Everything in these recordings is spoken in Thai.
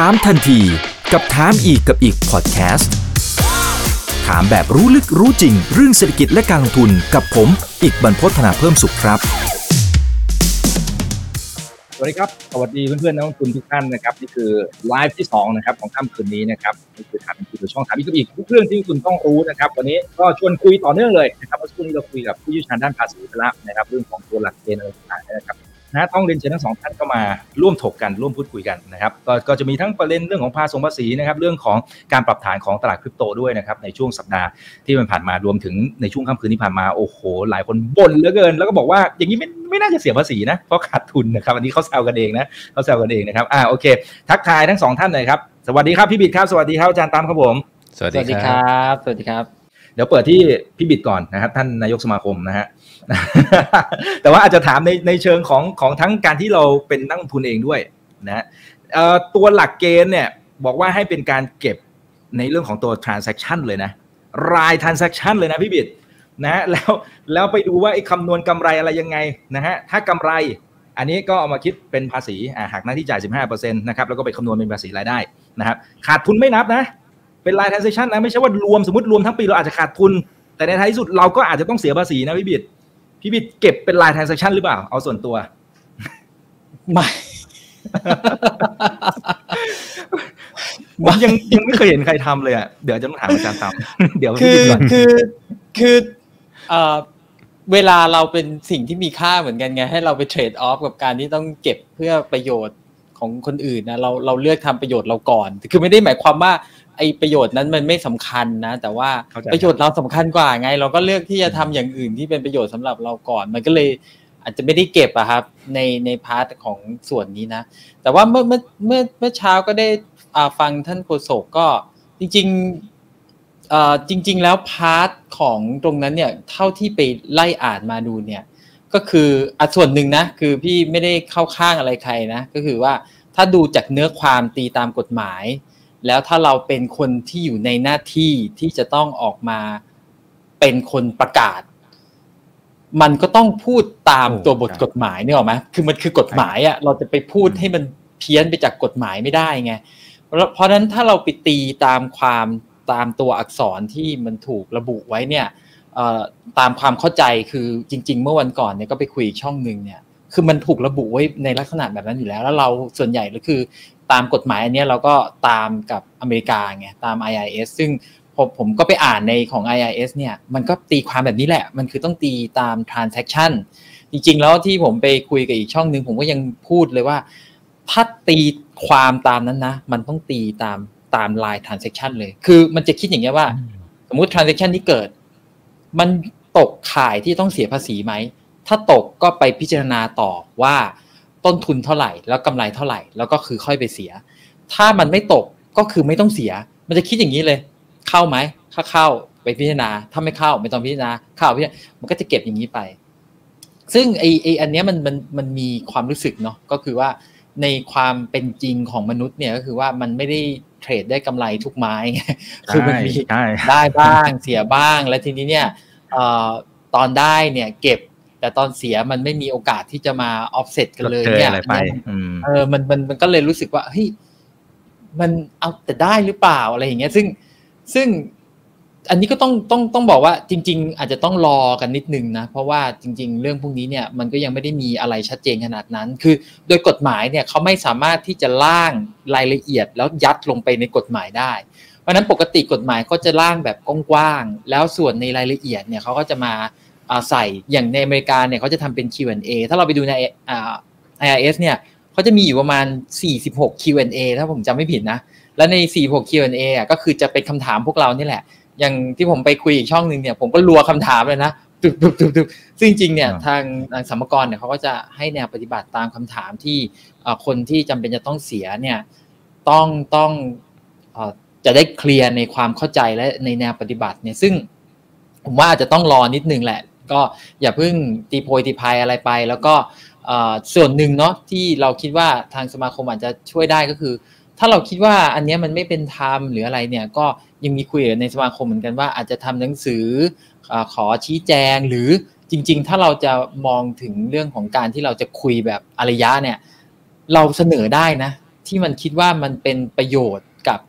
ถามทันทีกับถามอีกกับอีกพอดแคสต์ถามแบบรู้ลึกรู้จริง เรื่องเศรษฐกิจและการลงทุนกับผม อีกบรรพฒนาเพิ่มสุขครับ สวัสดีครับ สวัสดีเพื่อนๆนักลงทุนทุกท่านนะครับนี่คือไลฟ์ที่2นะครับของค่ำคืนนี้นะครับนี่คือถามคือช่องถามอีกกับอีกทุกเรื่องที่คุณต้องรู้นะครับวันนี้ก็ชวนคุยต่อเนื่องเลยนะครับเมื่อสักครู่นี้เราคุยกับผู้เชี่ยวชาญด้านภาษีไปแล้วนะครับเรื่องของตัวหลักเกณฑ์อะไรต่างๆนะครับ นะต้องเรียนเชิญทั้งสองท่านก็มาร่วมถกกันร่วมพูดคุยกันนะครับก็ก็จะมีทั้งประเด็นเรื่องของภาษีภาษีนะครับเรื่องของการปรับฐานของตลาดคริปโตด้วยนะครับในช่วงสัปดาห์ที่มันผ่านมารวมถึงในช่วงค่ำคืนที่ผ่านมาโอ้โห หลายคนบ่นเหลือเกิน แล้วก็บอกว่าอย่างนี้ไม่ไม่น่าจะเสียภาษีนะเพราะขาดทุนนะครับอันนี้เขาแซวกันเองนะเขาแซวกันเองนะครับอ่าโอเค ทักทายทั้งสองท่านเลยครับสวัสดีครับพี่บิดครับสวัสดีครับอาจารย์ตามครับผมสวัสสวัสดีดีคครับรับสวัสดีครับ เดี๋ยวเปิดที่พี่บิดก่อนนะครับท่านนายกสมาคมนะฮะ แต่ว่าอาจจะถามในในเชิงของของทั้งการที่เราเป็นนักลงทุนเองด้วยนะตัวหลักเกณฑ์เนี่ยบอกว่าให้เป็นการเก็บในเรื่องของตัว transaction เลยนะ ราย transaction เลยนะพี่บิดนะแล้วแล้วไปดูว่าไอ้คำนวณกำไรอะไรยังไงนะฮะถ้ากำไรอันนี้ก็เอามาคิดเป็นภาษีอ่าหักหน้าที่จ่าย 15%นะครับแล้วก็ไปคำนวณเป็นภาษีรายได้นะครับขาดทุนไม่นับนะ เป็นราย transaction นะไม่ใช่ว่ารวมสมมติรวมทั้งปีเราอาจจะขาดทุน แต่ในท้ายที่สุดเราก็อาจจะต้องเสียภาษีนะพี่บิด พี่บิดเก็บเป็นราย transaction หรือเปล่า เอาส่วนตัว ไม่ผมยังยังไม่เคยเห็นใครทำเลยอะเดี๋ยวจะต้องถามอาจารย์ตามเดี๋ยวคืพี่อบิดก่อนคือคือเอ่อเวลาเราเป็นสิ่งที่มีค่าเหมือนกันไง ให้เราไปเทรดออฟกับการที่ต้องเก็บเพื่อประโยชน์ของคนอื่นนะเราเราเลือกทำประโยชน์เราก่อน คือไม่ได้หมายความว่า ไอ้ประโยชน์นั้นมันไม่สำคัญนะ แต่ว่าเข้าใจประโยชน์เราสำคัญกว่าไง เราก็เลือกที่จะทำอย่างอื่นที่เป็นประโยชน์สำหรับเราก่อน มันก็เลยอาจจะไม่ได้เก็บอะครับในใน part ของส่วนนี้นะ แต่ว่าเมื่อเมื่อเมื่อเมื่อเช้าก็ได้อ่าฟังท่านโฆษกก็จริงๆเอ่อจริง ๆ แล้ว part ของตรงนั้นเนี่ยเท่าที่ไปไล่อ่านมาดูเนี่ยก็คืออะส่วนหนึ่งนะคือพี่ไม่ได้เข้าข้างอะไรใครนะ ก็คือว่าถ้าดูจากเนื้อความตีตามกฎหมาย แล้วถ้าเราเป็นคนที่อยู่ในหน้าที่ที่จะต้องออกมาเป็นคนประกาศ มันก็ต้องพูดตามโอ้ตัวบทครับกฎหมายนี่หรอกไหมคือมันคือกฎหมายอะเราจะไปพูดให้มันเพี้ยนไปจากกฎหมายไม่ได้ไงเพราะเพราะฉะนั้นถ้าเราไปตีตามความตามตัวอักษรที่มันถูกระบุไว้เนี่ยเอ่อตามความเข้าใจคือจริง ๆ เมื่อวันก่อนเนี่ยก็ไปคุยอีกช่องหนึ่งเนี่ยคือมันถูกระบุไว้ในลักษณะแบบนั้นอยู่แล้ว แล้วเราส่วนใหญ่ก็คือ ตามกฎหมายอันเนี้ยเราก็ตามกับอเมริกาไงตาม IIS ซึ่งผมผมก็ไปอ่านในของ IIS เนี่ยมันก็ตีความแบบนี้แหละ มันคือต้องตีตาม transaction จริง ๆ แล้วที่ผมไปคุยกับอีกช่องหนึ่งผมก็ยังพูดเลยว่า ถ้าตีความตามนั้นนะ มันต้องตีตามตาม line transaction เลย คือมันจะคิดอย่างเงี้ยว่า สมมุติ transaction ที่เกิด มันตกข่ายที่ต้องเสียภาษีไหม ถ้าตกก็ไปพิจารณาต่อว่า ต้นทุนเท่าไหร่ แล้วกำไรเท่าไหร่ แล้วก็คือค่อยไปเสีย ถ้ามันไม่ตกก็คือไม่ต้องเสีย มันจะคิดอย่างนี้เลย เข้าไหมถ้าเข้าไปพิจารณา ถ้าไม่เข้าไม่ต้องพิจารณาเข้าพิจารณามันก็จะเก็บอย่างนี้ไป ซึ่งไอไออันเนี้ยมันมันมันมีความรู้สึกเนาะก็คือว่าในความเป็นจริงของมนุษย์เนี่ยก็คือว่ามันไม่ได้เทรดได้กำไรทุกไม้ไงคือมันมีใช่ได้บ้างเสียบ้าง และทีนี้เนี่ยเอ่อตอนได้เนี่ยเก็บ แต่ตอนเสียมันไม่มีโอกาสที่จะมา offset กันเลยเจอเนี่ยอะไรไปอืมเออมันมันมันก็เลยรู้สึกว่าเฮ้ยมันเอาแต่ได้หรือเปล่าอะไรอย่างเงี้ย ซึ่งซึ่งอันนี้ก็ต้องต้องต้องบอกว่าจริง ๆ อาจจะต้องรอกันนิดนึงนะ เพราะว่าจริง ๆ เรื่องพวกนี้เนี่ยมันก็ยังไม่ได้มีอะไรชัดเจนขนาดนั้น คือ โดยกฎหมายเนี่ยเขาไม่สามารถที่จะร่างรายละเอียดแล้วยัดลงไปในกฎหมายได้ เพราะฉะนั้นปกติกฎหมายก็จะร่างแบบกว้างๆแล้วส่วนในรายละเอียดเนี่ยเขาก็จะมาอ่า ใส่อย่างในอเมริกาเนี่ยเขาจะทำเป็น Q&A ถ้าเราไปดูในอ่า IRS เนี่ยเขาจะมีอยู่ประมาณ 46 Q&A ถ้าผมจำไม่ผิดนะ แล้วใน 46 Q&A อะก็คือจะเป็นคำถามพวกเรานี่แหละ อย่างที่ผมไปคุยอีกช่องหนึ่งเนี่ยผมก็รัวคำถามเลยนะตึบตึบตึบตึบซึ่งจริงๆเนี่ยอ่าทางทางสมกรเนี่ยเขาก็จะให้แนวปฏิบัติตามคำถามที่เอ่อคนที่จำเป็นจะต้องเสียเนี่ยต้องต้องเอ่อจะได้เคลียร์ในความเข้าใจและในแนวปฏิบัติเนี่ยซึ่งผมว่าอาจจะต้องรอนิดนึงแหละ ก็อย่าเพิ่งตีโพยตีพายอะไรไป แล้วก็ส่วนหนึ่งเนาะที่เราคิดว่าทางสมาคมอาจจะช่วยได้ก็คือ ถ้าเราคิดว่าอันนี้มันไม่เป็นธรรมหรืออะไรเนี่ยก็ยังมีคุยในสมาคมเหมือนกันว่าอาจจะทำหนังสืออขอชี้แจงหรือจริง ๆ ถ้าเราจะมองถึงเรื่องของการที่เราจะคุยแบบอารยะเนี่ยเราเสนอได้นะ ที่มันคิดว่ามันเป็นประโยชน์กับ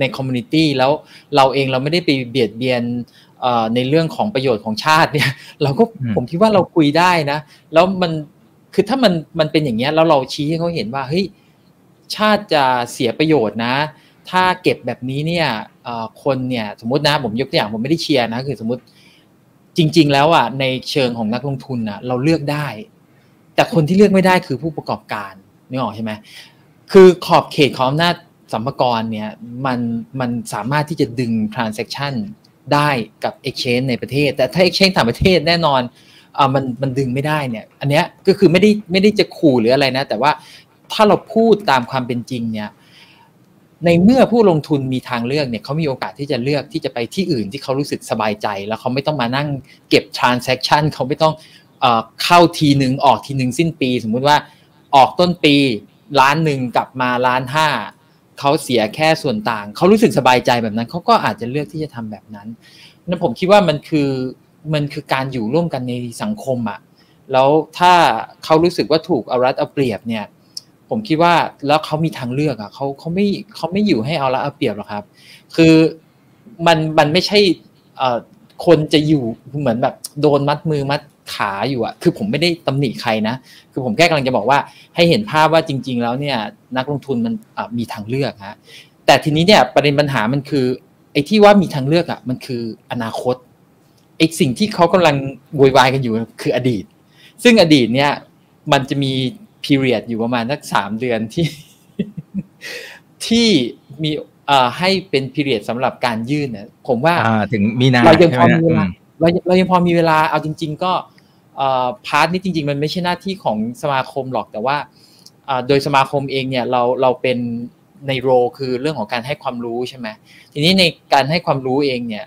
ในคอมมูนิตี้แล้วเราเองเราไม่ได้ไปเบียดเบียน ในเรื่องของประโยชน์ของชาติเนี่ยเราก็ผมคิดว่าเราคุยได้นะ แล้วมันคือถ้ามันมันเป็นอย่างเงี้ยแล้วเราชี้ให้เขาเห็นว่าเฮ้ยชาติจะเสียประโยชน์นะ ถ้าเก็บแบบนี้เนี่ยคนเนี่ยสมมตินะผมยกตัวอย่างผมไม่ได้เชียร์นะคือสมมติจริง ๆ แล้วอะในเชิงของนักลงทุนอะเราเลือกได้ แต่คนที่เลือกไม่ได้คือผู้ประกอบการนี่ออกใช่ไหมคือขอบเขตของอำนาจสัมภาระเนี่ยมันมันสามารถที่จะดึง transaction ได้กับ exchange ในประเทศ แต่ถ้า exchange ต่างประเทศแน่นอนอ่ามันมันดึงไม่ได้เนี่ย อันเนี้ยก็คือไม่ได้ไม่ได้จะขู่หรืออะไรนะ แต่ว่าถ้าเราพูดตามความเป็นจริงเนี่ยในเมื่อผู้ลงทุนมีทางเลือกเนี่ยเขามีโอกาสที่จะเลือกที่จะไปที่อื่นที่เขารู้สึกสบายใจ แล้วเขาไม่ต้องมานั่งเก็บ transaction เขาไม่ต้องเข้าทีหนึ่งออกทีหนึ่งสิ้นปี สมมุติว่าออกต้นปีล้านหนึ่งกลับมาล้านห้า เขาเสียแค่ส่วนต่าง เขารู้สึกสบายใจแบบนั้น เขาก็อาจจะเลือกที่จะทำแบบนั้นนั้นผมคิดว่ามันคือมันคือการอยู่ร่วมกันในสังคมอะแล้วถ้าเขารู้สึกว่าถูกเอารัดเอาเปรียบเนี่ย ผมคิดว่าแล้วเขามีทางเลือกอะเขาเขาไม่เขาไม่อยู่ให้เอาละเอาเปรียบหรอกครับ คือมันมันไม่ใช่ คนจะอยู่เหมือนแบบโดนมัดมือมัดขาอยู่อะคือผมไม่ได้ตำหนิใครนะ คือผมแค่กำลังจะบอกว่าให้เห็นภาพว่าจริง ๆ แล้วเนี่ยนักลงทุนมันมีทางเลือกฮะ แต่ทีนี้เนี่ยประเด็นปัญหามันคือไอ้ที่ว่ามีทางเลือกอะมันคืออนาคตไอ้สิ่งที่เขากำลังวอยวายกันอยู่คืออดีต ซึ่งอดีตเนี่ยมันจะมีพีเรียดอยู่ประมาณสักสามเดือนที่ที่มี ให้เป็นพีเรียดสำหรับการยื่นเนี่ยผมว่าถึงมีนาเรายังพอมีเวลาเราเรายังพอมีเวลาเอาจริง ๆ ก็พาร์ทนี้จริง ๆ มันไม่ใช่หน้าที่ของสมาคมหรอกแต่ว่าโดยสมาคมเองเนี่ยเราเราเป็นในโรคือเรื่องของการให้ความรู้ใช่ไหมทีนี้ในการให้ความรู้เองเนี่ย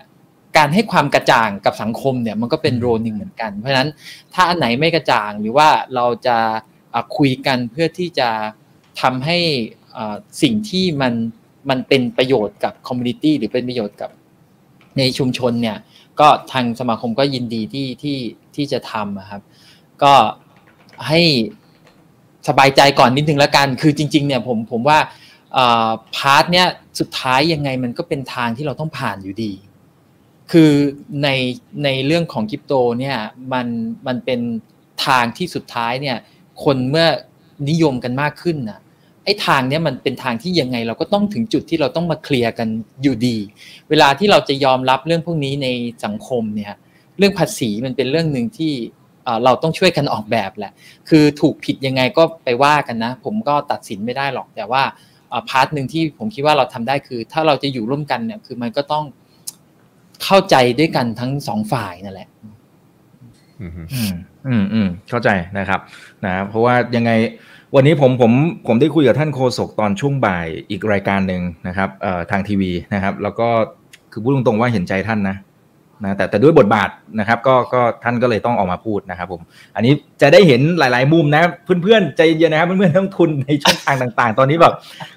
การให้ความกระจ่างกับสังคมเนี่ยมันก็เป็นโรหนึ่งเหมือนกัน เพราะฉะนั้นถ้าอันไหนไม่กระจ่างหรือว่าเราจะคุยกันเพื่อที่จะทำให้สิ่งที่มัน มันเป็นประโยชน์กับคอมมูนิตี้หรือเป็นประโยชน์กับในชุมชนเนี่ย ก็ทางสมาคมก็ยินดีที่ที่ที่จะทำครับ ก็ให้สบายใจก่อนนิดนึงแล้วกัน คือจริง ๆ เนี่ยผมผมว่าpart เนี้ยสุดท้ายยังไงมันก็เป็นทางที่เราต้องผ่านอยู่ดี คือในในเรื่องของคริปโตเนี่ยมันมันเป็นทางที่สุดท้ายเนี่ยคนเมื่อนิยมกันมากขึ้นนะ ไอ้ทางเนี้ยมันเป็นทางที่ยังไงเราก็ต้องถึงจุดที่เราต้องมาเคลียร์กันอยู่ดี เวลาที่เราจะยอมรับเรื่องพวกนี้ในสังคมเนี่ยเรื่องภาษีมันเป็นเรื่องหนึ่งที่เราต้องช่วยกันออกแบบแหละ คือถูกผิดยังไงก็ไปว่ากันนะ ผมก็ตัดสินไม่ได้หรอก แต่ว่าpart หนึ่งที่ผมคิดว่าเราทำได้คือ ถ้าเราจะอยู่ร่วมกันเนี่ยคือมันก็ต้องเข้าใจด้วยกันทั้งสองฝ่ายนั่นแหละ อืมอืมอืมเข้าใจนะครับ นะ เพราะว่ายังไง วันนี้ผมผมผมได้คุยกับท่านโฆษกตอนช่วงบ่ายอีกรายการหนึ่งนะครับเอ่อทางทีวีนะครับ แล้วก็คือพูดตรงๆว่าเห็นใจท่านนะนะแต่แต่ด้วยบทบาทนะครับก็ก็ท่านก็เลยต้องออกมาพูดนะครับผม อันนี้จะได้เห็นหลาย ๆ มุมนะ เพื่อนๆใจเย็นนะครับเพื่อนๆต้องทุนในช่องทางต่าง ๆ ตอนนี้แบบ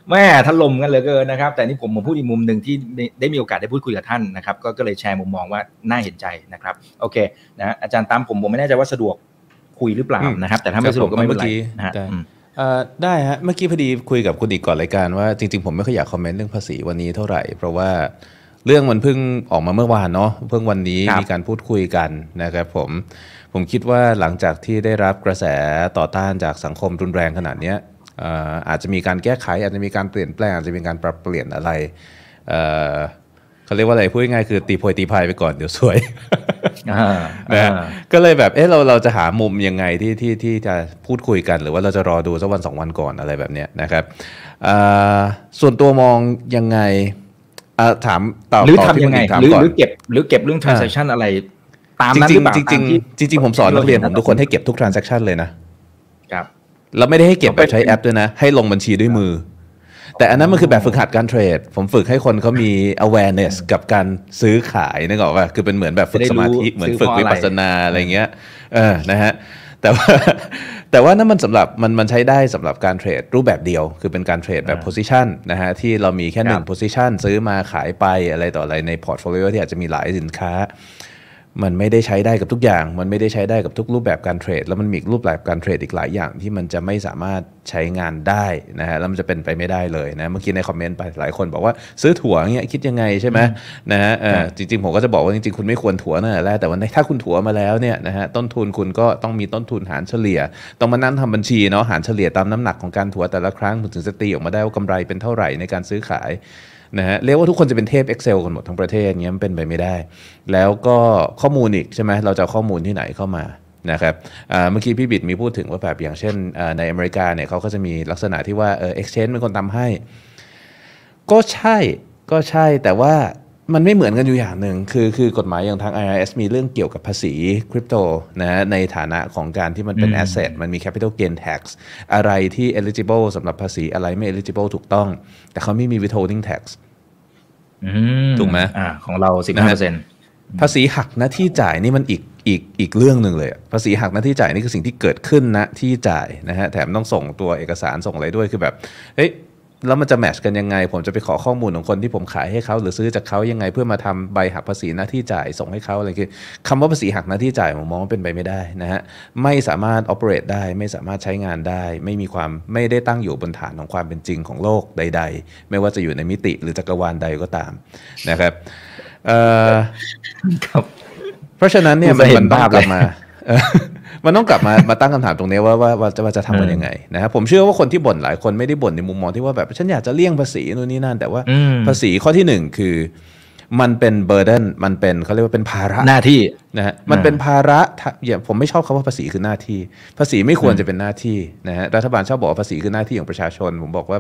แม่ถล่มกันเหลือเกินนะครับ แต่นี่ผมผมพูดอีกมุมหนึ่งที่ได้มีโอกาสได้พูดคุยกับท่านนะครับก็ก็เลยแชร์มุมมองว่าน่าเห็นใจนะครับโอเคนะอาจารย์ตามผมผมไม่แน่ใจว่าสะดวกคุยหรือเปล่านะครับ แต่ถ้าไม่สะดวกก็ไม่เป็นไรนะฮะ ได้ฮะเมื่อกี้พอดีคุยกับคุณอีกก่อนรายการว่าจริงๆผมไม่ค่อยอยากคอมเมนต์เรื่องภาษีวันนี้เท่าไหร่ เพราะว่าเรื่องมันเพิ่งออกมาเมื่อวานเนาะเพิ่งวันนี้มีการพูดคุยกันนะครับผมผมคิดว่าหลังจากที่ได้รับกระแสต่อต้านจากสังคมรุนแรงขนาดนี้อาจจะมีการแก้ไข อาจจะมีการเปลี่ยนแปลงอาจจะมีการปรับเปลี่ยนอะไร เขาเรียกว่าอะไรพูดง่ายคือตีโพยตีพายไปก่อนเดี๋ยวสวยนะก็เลยแบบเออเราเราจะหามุมยังไงที่ที่ที่จะพูดคุยกัน หรือว่าเราจะรอดูสักวันสองวันก่อนอะไรแบบนี้นะครับส่วนตัวมองยังไงถามตอบหรือทำยังไงหรือหรือเก็บหรือเก็บเรื่อง transaction อะไร ตามนั้นหรือเปล่าจริงจริงจริงผมสอนนักเรียนผมทุกคนให้เก็บทุก transaction เลยนะครับเราไม่ได้ให้เก็บแบบใช้แอปด้วยนะ ให้ลงบัญชีด้วยมือ แต่อันนั้นมันคือแบบฝึกหัดการเทรด ผมฝึกให้คนเขามี awareness กับการซื้อขายนึกออกป่ะคือเป็นเหมือนแบบฝึกสมาธิเหมือนฝึกวิปัสสนาอะไรเงี้ยเออนะฮะแต่ว่าแต่ว่านั่นมันสำหรับมันมันใช้ได้สำหรับการเทรดรูปแบบเดียว คือเป็นการเทรดแบบ position นะฮะที่เรามีแค่หนึ่ง position ซื้อมาขายไปอะไรต่ออะไรใน portfolio ที่อาจจะมีหลายสินค้า มันไม่ได้ใช้ได้กับทุกอย่าง มันไม่ได้ใช้ได้กับทุกรูปแบบการ trade แล้วมันมีรูปแบบการ trade อีกหลายอย่างที่มันจะไม่สามารถใช้งานได้นะฮะ แล้วมันจะเป็นไปไม่ได้เลยนะ เมื่อกี้ใน comment ไปหลายคนบอกว่าซื้อถัวเงี้ยคิดยังไงใช่ไหมนะฮะจริงๆผมก็จะบอกว่าจริงๆคุณไม่ควรถัวนั่นแหละแต่ว่าถ้าคุณถัวมาแล้วเนี่ยนะฮะต้นทุนคุณก็ต้องมีต้นทุนหารเฉลี่ย ต้องมานั่งทำบัญชีเนาะหารเฉลี่ยตามน้ำหนักของการถัวแต่ละครั้งถึงจะตีออกมาได้ว่ากำไรเป็นเท่าไหร่ในการซื้อขาย นะฮะเรียกว่าทุกคนจะเป็นเทพ Excel กันหมดทั้งประเทศเงี้ยมันเป็นไปไม่ได้ แล้วก็ข้อมูลอีกใช่ไหมเราจะข้อมูลที่ไหนเข้ามานะครับเมื่อกี้พี่บิดมีพูดถึงว่าแบบอย่างเช่นในอเมริกาเนี่ยเขาก็จะมีลักษณะที่ว่าเออ exchange เป็นคนทำให้ ก็ใช่ก็ใช่แต่ว่า มันไม่เหมือนกันอยู่อย่างหนึ่งคือคือกฎหมายอย่างทาง IRS มีเรื่องเกี่ยวกับภาษีคริปโตนะในฐานะของการที่มันเป็น asset มันมี capital gain tax อะไรที่ eligible สำหรับภาษีอะไรไม่ eligible ถูกต้อง แต่เขาไม่มี withholding tax ถูกไหมอ่าของเราสิบห้าเปอร์เซ็นต์ภาษีหักหน้าที่จ่ายนี่มันอีกอีกอีกเรื่องหนึ่งเลย ภาษีหักหน้าที่จ่ายนี่คือสิ่งที่เกิดขึ้นนะที่จ่ายนะฮะแถมต้องส่งตัวเอกสารส่งอะไรด้วยคือแบบเฮ้ย แล้วมันจะแมชกันยังไง ผมจะไปขอข้อมูลของคนที่ผมขายให้เขาหรือซื้อจากเขายังไง เพื่อมาทำใบหักภาษีหน้าที่จ่ายส่งให้เขาอะไรคือคำว่าภาษีหักหน้าที่จ่ายผมมองว่าเป็นไปไม่ได้นะฮะไม่สามารถ operate ได้ ไม่สามารถใช้งานได้ ไม่มีความไม่ได้ตั้งอยู่บนฐานของความเป็นจริงของโลกใด ๆ ไม่ว่าจะอยู่ในมิติหรือจักรวาลใดก็ตามนะครับเพราะฉะนั้นเนี่ยมันต้องกลับมา มันต้องกลับมามาตั้งคำถามตรงนี้ว่าว่าว่าจะว่าจะทำกันยังไงนะครับผมเชื่อว่าคนที่บ่นหลายคนไม่ได้บ่นในมุมมองที่ว่าแบบฉันอยากจะเลี่ยงภาษีนู่นนี่นั่น แต่ว่าภาษีข้อที่หนึ่งคือมันเป็นเบอร์เดนมันเป็นเขาเรียกว่าเป็นภาระหน้าที่นะฮะมันเป็นภาระอย่าผมไม่ชอบคาว่าภาษีคือหน้าที่ ภาษีไม่ควรจะเป็นหน้าที่นะฮะรัฐบาลชอบบอกว่าภาษีคือหน้าที่ของประชาชน ผมบอกว่า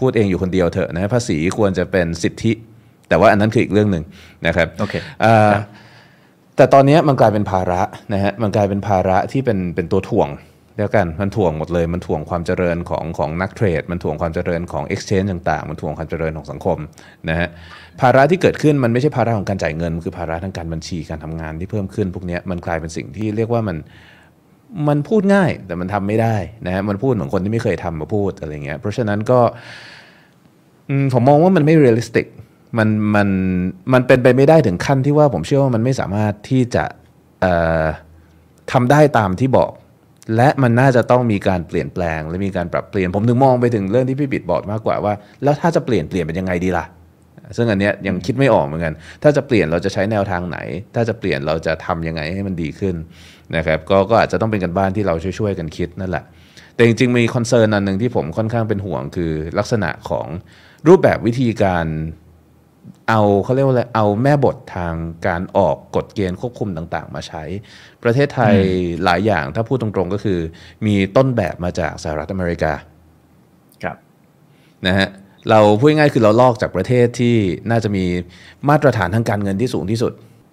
พูดเองอยู่คนเดียวเถอะนะภาษีควรจะเป็นสิทธิ แต่ว่าอันนั้นคืออีกเรื่องหนึ่งนะครับโอเค แต่ตอนนี้มันกลายเป็นภาระนะฮะมันกลายเป็นภาระที่เป็นเป็นตัวถ่วงแล้วกันมันถ่วงหมดเลยมันถ่วงความเจริญของของนักเทรด มันถ่วงความเจริญของ exchange ต่างๆ มันถ่วงความเจริญของสังคมนะฮะภาระที่เกิดขึ้นมันไม่ใช่ภาระของการจ่ายเงิน คือภาระทางการบัญชีการทำงานที่เพิ่มขึ้น พวกนี้มันกลายเป็นสิ่งที่เรียกว่ามันมันพูดง่ายแต่มันทำไม่ได้นะฮะมันพูดเหมือนคนที่ไม่เคยทำมาพูดอะไรเงี้ยเพราะฉะนั้นก็ผมมองว่ามันไม่เรียลลิสติก มันมันมันเป็นไปไม่ได้ถึงขั้นที่ว่าผมเชื่อว่ามันไม่สามารถที่จะทำได้ตามที่บอก และมันน่าจะต้องมีการเปลี่ยนแปลง และมีการปรับเปลี่ยน ผมถึงมองไปถึงเรื่องที่พี่บิดบอกมากกว่าว่า แล้วถ้าจะเปลี่ยนเปลี่ยนเป็นยังไงดีล่ะ ซึ่งอันเนี้ยยังคิดไม่ออกเหมือนกัน ถ้าจะเปลี่ยนเราจะใช้แนวทางไหน ถ้าจะเปลี่ยนเราจะทำยังไงให้มันดีขึ้นนะครับก็ก็อาจจะต้องเป็นการบ้านที่เราช่วยๆกันคิดนั่นแหละแต่จริงๆมี concern อันหนึ่งที่ผมค่อนข้างเป็นห่วงคือลักษณะของรูปแบบวิธีการ เอาเขาเรียกว่าอะไรเอาแม่บททางการออกกฎเกณฑ์ควบคุมต่างๆ มาใช้ ประเทศไทยหลายอย่างถ้าพูดตรงๆก็คือ มีต้นแบบมาจากสหรัฐอเมริกาครับนะฮะเราพูดง่ายคือเราลอกจากประเทศที่น่าจะมีมาตรฐานทางการเงินที่สูงที่สุด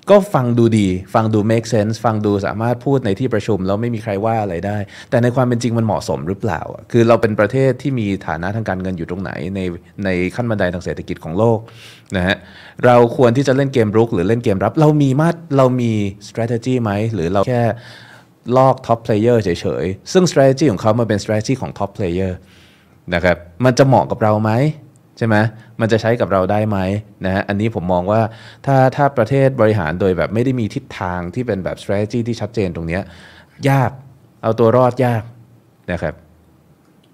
ก็ฟังดูดี ฟังดู make sense ฟังดูสามารถพูดในที่ประชุมแล้วไม่มีใครว่าอะไรได้ แต่ในความเป็นจริงมันเหมาะสมหรือเปล่า คือเราเป็นประเทศที่มีฐานะทางการเงินอยู่ตรงไหน ในในขั้นบันไดทางเศรษฐกิจของโลกนะฮะเราควรที่จะเล่นเกมรุกหรือเล่นเกมรับ เรามีมาเรามี strategy ไหมหรือเราแค่ลอก top player เฉยๆซึ่ง strategy ของเขามาเป็น strategy ของ top player นะครับมันจะเหมาะกับเราไหม ใช่ไหมมันจะใช้กับเราได้ไหมนะฮะอันนี้ผมมองว่าถ้าถ้าประเทศบริหารโดยแบบไม่ได้มีทิศทางที่เป็นแบบ strategy ที่ชัดเจนตรงนี้ยากเอาตัวรอดยากนะครับ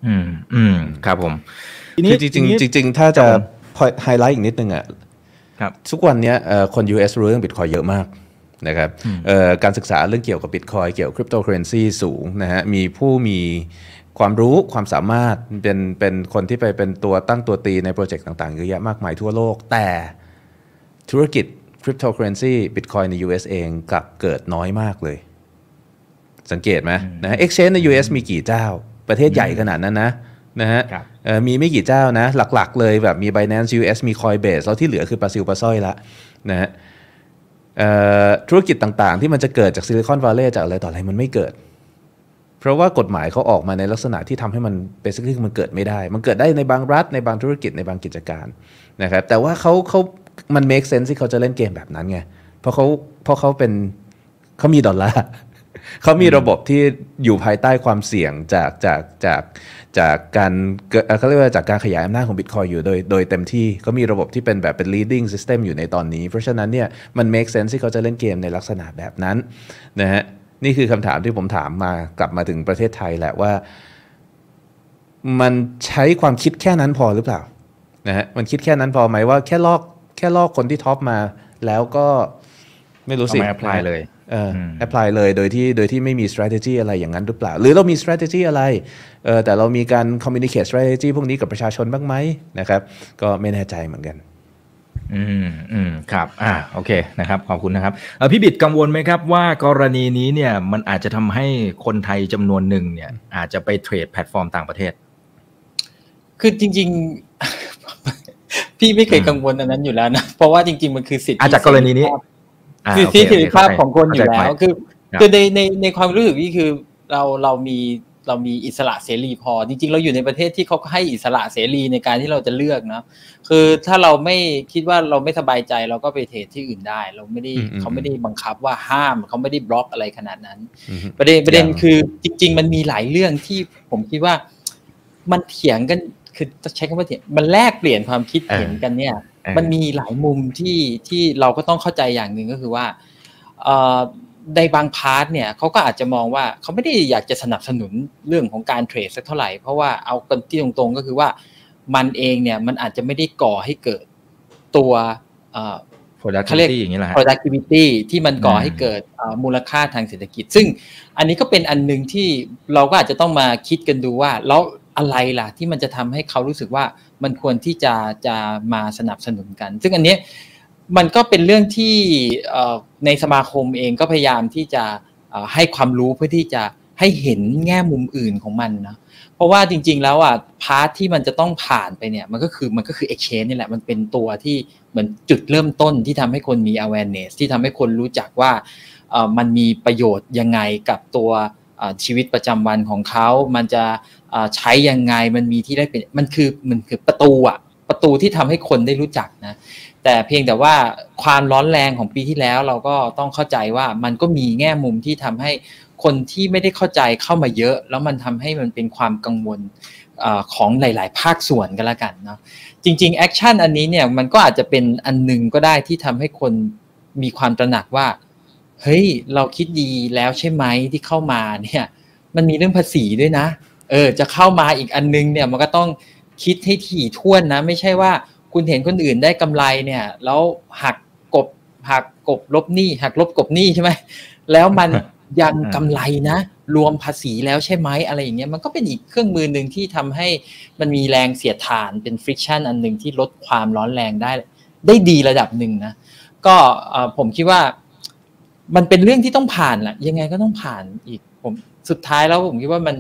อืมอืมครับผมคือจริงจริงๆถ้าจะไฮไลท์อีกนิดนึงอะครับทุกวันนี้คน US รู้เรื่องบิตคอยน์เยอะมากนะครับการศึกษาเรื่องเกี่ยวกับบิตคอยน์เกี่ยวกับคริปโตเคอร์เรนซีสูงนะฮะมีผู้มี ความรู้ความสามารถเป็นเป็นคนที่ไปเป็นตัวตั้งตัวตีในโปรเจกต์ต่างๆเยอะแยะมากมายทั่วโลก แต่ธุรกิจคริปโตเคอร์เรนซีบิตคอยน์ใน US เองกลับเกิดน้อยมากเลย สังเกตไหมนะ Exchange ใน US มีกี่เจ้า ประเทศใหญ่ขนาดนั้นนะนะฮะมีไม่กี่เจ้านะ หลักๆเลยแบบมี Binance US มี Coinbase แล้วที่เหลือคือปลาซิลปลาสร้อยละนะฮะธุรกิจต่างๆ ที่มันจะเกิดจากซิลิคอนวัลเลย์จากอะไรต่ออะไรมันไม่เกิด เพราะว่ากฎหมายเขาออกมาในลักษณะที่ทำให้มันเบสิคลี่มันเกิดไม่ได้ มันเกิดได้ในบางรัฐ ในบางธุรกิจในบางกิจการนะครับแต่ว่าเขาเขามัน make sense ที่เขาจะเล่นเกมแบบนั้นไงเพราะเขาเพราะเขาเป็นเขามีดอลลาร์เขามีระบบที่อยู่ภายใต้ความเสี่ยงจากจากจากจากการเขาเรียกว่าจากการขยายอำนาจของ Bitcoin อยู่โดยโดยเต็มที่เขามีระบบที่เป็นแบบเป็น leading system อยู่ในตอนนี้ เพราะฉะนั้นเนี่ยมัน make sense ที่เขาจะเล่นเกมในลักษณะแบบนั้นนะฮะ นี่คือคำถามที่ผมถามมากลับมาถึงประเทศไทยแหละว่า มันใช้ความคิดแค่นั้นพอหรือเปล่านะฮะมันคิดแค่นั้นพอไหมว่าแค่ลอกแค่ลอกคนที่ท็อปมา แล้วก็ไม่รู้สิเอามา apply เลยเออ apply เลยโดยที่โดยที่ไม่มี strategy อะไรอย่างนั้นหรือเปล่า หรือเรามี strategy อะไรเออแต่เรามีการ communicate strategy พวกนี้กับประชาชนบ้างไหมนะครับ ก็ไม่แน่ใจเหมือนกัน อืมอืมครับ อ่าโอเคนะครับ ขอบคุณนะครับเออพี่บิดกังวลไหมครับว่ากรณีนี้เนี่ยมันอาจจะทำให้คนไทยจำนวนหนึ่งเนี่ย อาจจะไปเทรดแพลตฟอร์มต่างประเทศ คือจริง ๆ พี่ไม่เคยกังวลอันนั้นอยู่แล้วนะเพราะว่าจริง ๆ มันคือสิทธิอาจากกรณีนี้อ่าสิทโเคธิโอเสเครีภาพของคนอยู่เข้าใจแล้ว คือครับคือในในในความรู้สึกนี่คือเราเรามี เรามีอิสระเสรีพอ จริง ๆ เราอยู่ในประเทศที่เขาให้อิสระเสรีในการที่เราจะเลือกนะคือถ้าเราไม่คิดว่าเราไม่สบายใจเราก็ไปเทรดที่อื่นได้ เราไม่ได้อืมอืมเขาไม่ได้บังคับว่าห้ามเขาไม่ได้บล็อกอะไรขนาดนั้นอือฮึประเด็นประเด็นอย่างคือจริง ๆ มันมีหลายเรื่องที่ผมคิดว่ามันเถียงกันคือจะใช้คำว่าเถียงมันแลกเปลี่ยนความคิดเห็นกันเนี่ยเออมันมีหลายมุมที่ที่เราก็ต้องเข้าใจอย่างหนึ่งก็คือว่าเอ่อ ในบางพาร์ทเนี่ยเขาก็อาจจะมองว่าเขาไม่ได้อยากจะสนับสนุนเรื่องของการเทรดสักเท่าไหร่ เพราะว่าเอากันที่ตรงๆก็คือว่ามันเองเนี่ยมันอาจจะไม่ได้ก่อให้เกิดตัวเอ่อเขาเรียก productivity อย่างนี้แหละฮะ productivity ที่มันก่ออืมให้เกิดเอ่อมูลค่าทางเศรษฐกิจ ซึ่งอันนี้ก็เป็นอันหนึ่งที่เราก็อาจจะต้องมาคิดกันดูว่า แล้วอะไรล่ะที่มันจะทำให้เขารู้สึกว่ามันควรที่จะจะมาสนับสนุนกัน ซึ่งอันเนี้ย มันก็เป็นเรื่องที่ในสมาคมเองก็พยายามที่จะให้ความรู้เพื่อที่จะให้เห็นแง่มุมอื่นของมันนะเพราะว่าจริง ๆ แล้วอะพาร์ทที่มันจะต้องผ่านไปเนี่ยมันก็คือมันก็คือ exchange นี่แหละมันเป็นตัวที่เหมือนจุดเริ่มต้นที่ทำให้คนมี awareness ที่ทำให้คนรู้จักว่ามันมีประโยชน์ยังไงกับตัวชีวิตประจำวันของเขา มันจะใช้ยังไงมันมีที่ได้เป็นมันคือมันคือประตูอะประตูที่ทำให้คนได้รู้จักนะ แต่เพียงแต่ว่าความร้อนแรงของปีที่แล้วเราก็ต้องเข้าใจว่ามันก็มีแง่มุมที่ทำให้คนที่ไม่ได้เข้าใจเข้ามาเยอะ แล้วมันทำให้มันเป็นความกังวลของหลาย ๆ ภาคส่วนกันละกันเนาะจริงๆ action อันนี้เนี่ยมันก็อาจจะเป็นอันหนึ่งก็ได้ที่ทำให้คนมีความตระหนักว่าเฮ้ยเราคิดดีแล้วใช่ไหมที่เข้ามาเนี่ยมันมีเรื่องภาษีด้วยนะ เออจะเข้ามาอีกอันนึงเนี่ยมันก็ต้องคิดให้ถี่ถ้วนนะ ไม่ใช่ว่า คุณเห็นคนอื่นได้กำไรเนี่ยแล้วหักกลบหักกลบลบหนี้หักลบกลบหนี้ใช่ไหมแล้วมันยังกำไรนะ รวมภาษีแล้วใช่ไหมอะไรอย่างเงี้ยมันก็เป็นอีกเครื่องมือหนึ่งที่ทำให้มันมีแรงเสียดทานเป็น friction อันหนึ่งที่ลดความร้อนแรงได้ ได้ดีระดับหนึ่งนะ ก็ผมคิดว่า มันเป็นเรื่องที่ต้องผ่านแหละยังไงก็ต้องผ่านอีกผมสุดท้ายแล้วผมคิดว่ามัน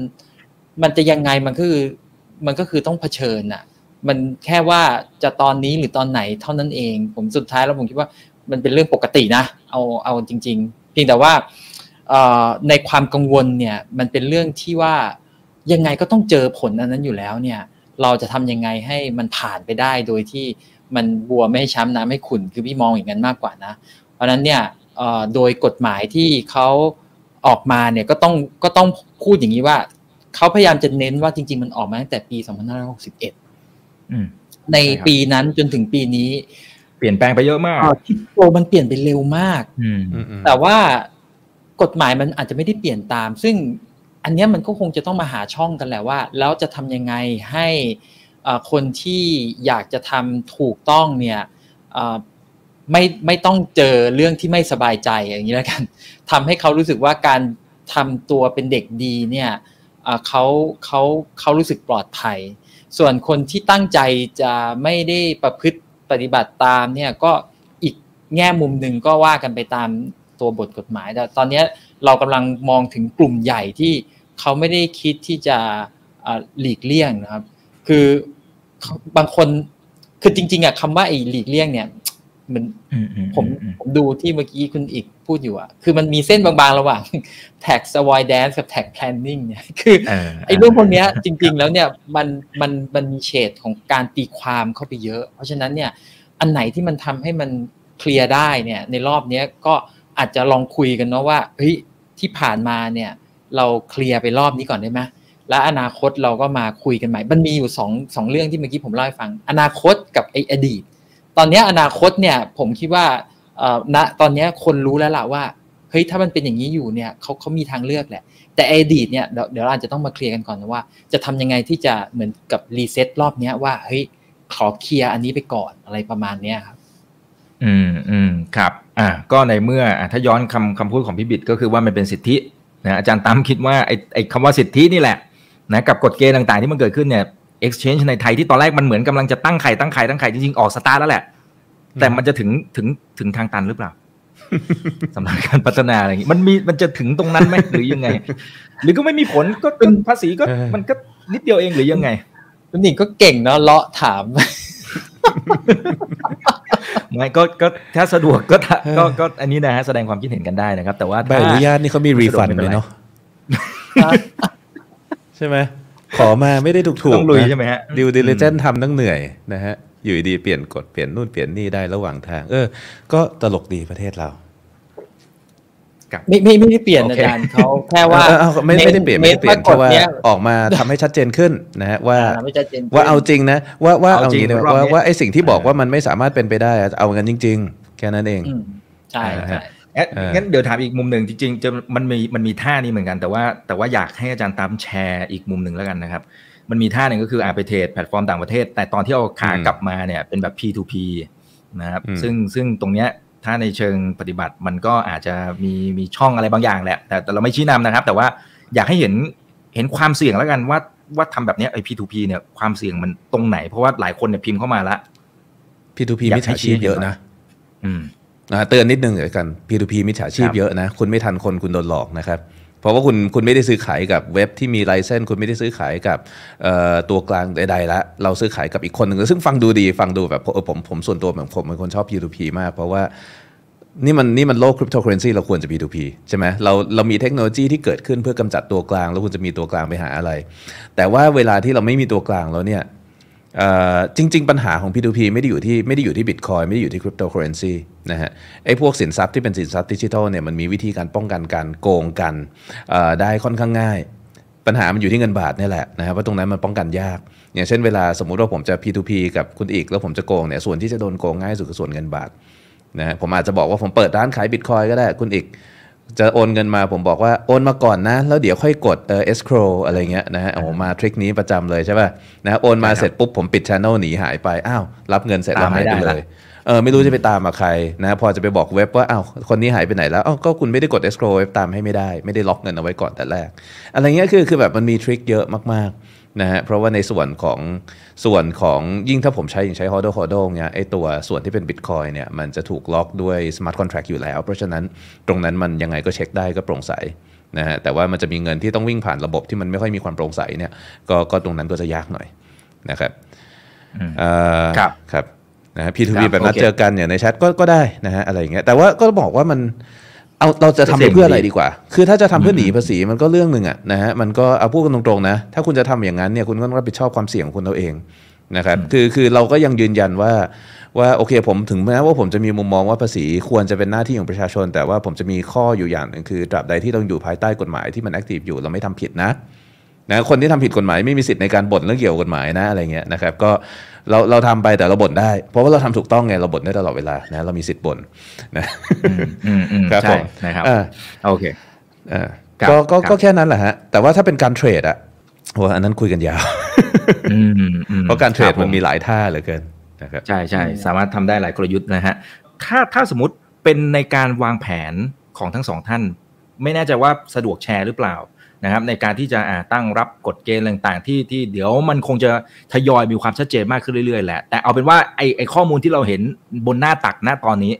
มันจะยังไงมันคือมันก็คือต้องเผชิญอะ มันแค่ว่าจะตอนนี้หรือตอนไหนเท่านั้นเอง ผมสุดท้ายแล้วผมคิดว่ามันเป็นเรื่องปกตินะ เอาเอาจริง ๆ เพียงแต่ว่าในความกังวลเนี่ยมันเป็นเรื่องที่ว่ายังไงก็ต้องเจอผลอันนั้นอยู่แล้วเนี่ย เราจะทำยังไงให้มันผ่านไปได้โดยที่มันบัวไม่ให้ช้ำน้ำไม่ขุ่นคือพี่มองอย่างนั้นมากกว่านะ เพราะนั้นเนี่ยโดยกฎหมายที่เขาออกมาเนี่ยก็ต้องก็ต้องพูดอย่างนี้ว่าเขาพยายามจะเน้นว่าจริง ๆ มันออกมาตั้งแต่ปี 2561อืม ในใช่ครับปีนั้นจนถึงปีนี้ เปลี่ยนแปลงไปเยอะมากคริปโตมันเปลี่ยนไปเร็วมากอืมอืมอืมแต่ว่ากฎหมายมันอาจจะไม่ได้เปลี่ยนตาม ซึ่งอันเนี้ยมันก็คงจะต้องมาหาช่องกันแหละว่า แล้วจะทำยังไงให้เอ่อคนที่อยากจะทำถูกต้องเนี่ยเอ่อไม่ไม่ต้องเจอเรื่องที่ไม่สบายใจอย่างนี้แล้วกันทำให้เขารู้สึกว่าการทำตัวเป็นเด็กดีเนี่ยเอ่อเขาเขาเขารู้สึกปลอดภัย ส่วนคนที่ตั้งใจจะไม่ได้ประพฤติปฏิบัติตามเนี่ยก็อีกแง่มุมหนึ่งก็ว่ากันไปตามตัวบทกฎหมาย แต่ตอนนี้เรากำลังมองถึงกลุ่มใหญ่ที่เขาไม่ได้คิดที่จะหลีกเลี่ยงนะครับ คือบางคนคือจริงๆอะคำว่าไอ้หลีกเลี่ยงเนี่ย มันอืมอืมผมอืมผมดูที่เมื่อกี้คุณอีกพูดอยู่อะคือมันมีเส้นบางๆ ระหว่าง tax avoidance กับ tax planning เนี่ยคือเออไอ้เรื่องพวกเนี้ยจริง ๆ แล้วเนี่ยมันมันมันมีเฉดของการตีความเข้าไปเยอะ เพราะฉะนั้นเนี่ย อันไหนที่มันทำให้มันเคลียร์ได้เนี่ย ในรอบเนี้ยก็อาจจะลองคุยกันเนาะว่าเฮ้ยที่ผ่านมาเนี่ย เราเคลียร์ไปรอบนี้ก่อนได้ไหมและอนาคตเราก็มาคุยกันใหม่ มันมีอยู่สองสองเรื่องที่เมื่อกี้ผมเล่าให้ฟัง อนาคตกับไออดีต ตอนนี้อนาคตเนี่ยผมคิดว่าณตอนนี้คนรู้แล้วล่ะว่าเฮ้ยถ้ามันเป็นอย่างนี้อยู่เนี่ยเขาเขามีทางเลือกแหละ แต่อดีตเนี่ยเดี๋ยวเราอาจจะต้องมาเคลียร์กันก่อนนะว่า จะทำยังไงที่จะเหมือนกับรีเซ็ตรอบเนี้ยว่าเฮ้ยขอเคลียร์อันนี้ไปก่อนอะไรประมาณเนี้ยครับ อืมอืมครับ อ่าก็ในเมื่ออะถ้าย้อนคำคำพูดของพี่บิดก็คือว่ามันเป็นสิทธินะอาจารย์ตั้มคิดว่าไอ้ไอ้คำว่าสิทธินี่แหละนะกับกฎเกณฑ์ต่างๆที่มันเกิดขึ้นเนี่ย exchange ในไทยที่ตอนแรกมันเหมือนกำลังจะตั้งไข่ตั้งไข่ตั้งไข่จริงๆ ออกสตาร์ทแล้วแหละ แต่มันจะถึงถึงถึงทางตันหรือเปล่าสำหรับการพัฒนาอะไรอย่างงี้มันมีมันจะถึงตรงนั้นไหมหรือยังไง หรือก็ไม่มีผลก็เป็นภาษีก็เออมันก็นิดเดียวเองหรือยังไงคุณหนิงก็เก่งเนาะเลาะถามไม่ก็ก็ถ้าสะดวกก็ถ้าก็ก็อันนี้นะฮะแสดงความคิดเห็นกันได้นะครับ แต่ว่าใบถ้าอนุญาตนี่เขามีรีฟันไม่ไหเป็มนไรเนาะใช่ไหม ขอมาไม่ได้ถูกถูกต้องลุยใช่ไหมฮะดิวดิลิเจนทำตั้งเหนื่อยนะฮะ อยู่ดีๆเปลี่ยนกฎเปลี่ยนนู่นเปลี่ยนนี่ได้ระหว่างทาง เออ ก็ตลกดีประเทศเราไม่ไม่ไม่ได้เปลี่ยนโออาเคจารย์เขาแค่ว่าเออเออไม่ไม่ได้เปลี่ยนไม่ได้เปลี่ยนกแค่ฎว่าเนี้ยออกมาทำให้ชัดเจนขึ้นนะฮะว่าอ่ไม่ชัดเจนว่าเอาจริงนะ ว่าว่าเอาเอาจริงงี้นะรอบนี้ว่าว่าไอ้สิ่งที่บอกว่ามันไม่สามารถเป็นไปได้อะเอากันจริง ๆ แค่นั้นเองอืมใช่ อ่าใช่ฮะเอ๊ะเอองั้นเดี๋ยวถามอีกมุมหนึ่งจริงๆจะมันมีมันมีท่านี้เหมือนกันแต่ว่าแต่ว่าอยากให้อาจารย์ตามแชร์อีกมุมหนึ่งแล้วกันนะครับ มันมีท่าหนึ่งก็คืออาไปเทรดแพลตฟอร์มต่างประเทศ แต่ตอนที่เอาขากลับมาเนี่ยเป็นแบบ P2P นะครับอืมซึ่งซึ่งตรงเนี้ยถ้าในเชิงปฏิบัติมันก็อาจจะมีมีช่องอะไรบางอย่างแหละ แต่แต่เราไม่ชี้นำนะครับ แต่ว่าอยากให้เห็นเห็นความเสี่ยงแล้วกันว่าว่าทำแบบเนี้ยไอ้ P2P เนี่ยความเสี่ยงมันตรงไหน เพราะว่าหลายคนเนี่ยพิมพ์เข้ามาละ P2P อยากมิจให้ฉาชีพชี้เยอะนะ อืม นะเตือนนิดนึงเดี๋ยวกัน P2P มิจฉาชีพเยอะนะ คุณไม่ทันคนคุณโดนหลอกนะครับ เพราะว่าคุณคุณไม่ได้ซื้อขายกับเว็บที่มี license คุณไม่ได้ซื้อขายกับตัวกลางใดๆละเราซื้อขายกับอีกคนหนึ่งซึ่งฟังดูดีฟังดูแบบเออผมผมส่วนตัวแบบผมเป็นคนชอบ P2P มาก เพราะว่านี่มันนี่มันโลกคริปโตเคอร์เรนซีเราควรจะ P2P ใช่ไหมเราเรามีเทคโนโลยีที่เกิดขึ้นเพื่อกำจัดตัวกลาง แล้วคุณจะมีตัวกลางไปหาอะไร แต่ว่าเวลาที่เราไม่มีตัวกลางแล้วเนี่ย จริง ๆ ปัญหาของ P2P ไม่ได้อยู่ที่ไม่ได้อยู่ที่บิตคอยน์ไม่ได้อยู่ที่คริปโตเคอร์เรนซีนะฮะไอ้พวกสินทรัพย์ที่เป็นสินทรัพย์ดิจิทัลเนี่ยมันมีวิธีการป้องกันการโกงกันได้ค่อนข้างง่าย ปัญหามันอยู่ที่เงินบาทนี่แหละนะครับว่าตรงนั้นมันป้องกันยาก อย่างเช่นเวลาสมมุติว่าผมจะ P2P กับคุณอีก แล้วผมจะโกงเนี่ยส่วนที่จะโดนโกงง่ายสุดคือส่วนเงินบาทนะฮะผมอาจจะบอกว่าผมเปิดร้านขายบิตคอยก็ได้คุณอีก จะโอนเงินมาผมบอกว่าโอนมาก่อนนะ แล้วเดี๋ยวค่อยกดเอ่อ escrow อะไรเงี้ยนะฮะโอ้โหมาทริคนี้ประจำเลยใช่ป่ะนะโอนมาใช่ครับเสร็จปุ๊บผมปิด channel หนีหายไป อ้าวรับเงินเสร็จแล้วตามไม่หายไปได้เลละยเออไม่รู้จะไปตามมาใครนะพอจะไปบอกเว็บว่าอ้าวคนนี้หายไปไหนแล้วอ้าวก็คุณไม่ได้กด escrow เว็บตามให้ไม่ได้ ไม่ได้ล็อกเงินเอาไว้ก่อนแต่แรก อะไรเงี้ยคือคือแบบมันมีทริคเยอะมากๆ นะฮะเพราะว่าในส่วนของส่วนของยิ่งถ้าผมใช้อย่างใช้ hodl hodl เนี่ยไอตัวส่วนที่เป็น bitcoin เนี่ยมันจะถูกล็อกด้วย smart contract อยู่แล้ว เพราะฉะนั้นตรงนั้นมันยังไงก็เช็คได้ก็โปร่งใสนะฮะแต่ว่ามันจะมีเงินที่ต้องวิ่งผ่านระบบที่มันไม่ค่อยมีความโปร่งใสเนี่ยก็ก็ตรงนั้นก็จะยากหน่อยนะครับอืมเอ่อครับครับนะฮะ P2P ครับแบบนัดโอเคเจอกันอย่างในแชทก็ก็ได้นะฮะอะไรอย่างเงี้ยแต่ว่าก็บอกว่ามัน เอาเราจะทำไปเพื่ออะไรดีกว่า คือถ้าจะทำเพื่อหนีภาษีมันก็เรื่องหนึ่งอะนะฮะ มันก็เอาพูดกันตรงๆนะ ถ้าคุณจะทำอย่างนั้นเนี่ยคุณก็ต้องรับผิดชอบความเสี่ยงของคุณเอาเองนะครับ คือคือเราก็ยังยืนยันว่าว่าโอเคผมถึงแม้ว่าผมจะมีมุมมองว่าภาษีควรจะเป็นหน้าที่ของประชาชน แต่ว่าผมจะมีข้ออยู่อย่างหนึ่งคือตราบใดที่ต้องอยู่ภายใต้กฎหมายที่มันแอคทีฟอยู่เราไม่ทำผิดนะ นะคนที่ทำผิดกฎหมายไม่มีสิทธิ์ในการบ่นเรื่องเกี่ยวกับกฎหมายนะอะไรเงี้ยนะครับก็เราเราทำไปแต่เราบ่นได้ เพราะว่าเราทำถูกต้องไงเราบ่นได้ตลอดเวลานะเรามีสิทธิ์บ่นนะอืมอืมอืมครับผใช่มนะครับอ่าโอเคอ่าครับก็ก็ครับก็แค่นั้นแหละฮะแต่ว่าถ้าเป็นการเทรดอะโอ้อันนั้นคุยกันยาวอืมอืมเพราะการเทรดคบมันผมีหลายท่าเหลือเกินนะครับใช่ใช่สามารถทำได้หลายกลยุทธ์นะฮะถ้าถ้าสมมติเป็นในการวางแผนของทั้งสองท่าน ไม่แน่ใจว่าสะดวกแชร์หรือเปล่า นะครับในการที่จะอ่าตั้งรับกฎเกณฑ์ต่างๆ ที่ที่เดี๋ยวมันคงจะทยอยมีความชัดเจนมากขึ้นเรื่อยๆแหละแต่เอาเป็นว่าไอไอข้อมูลที่เราเห็นบนหน้าตักหน้าตอนนี้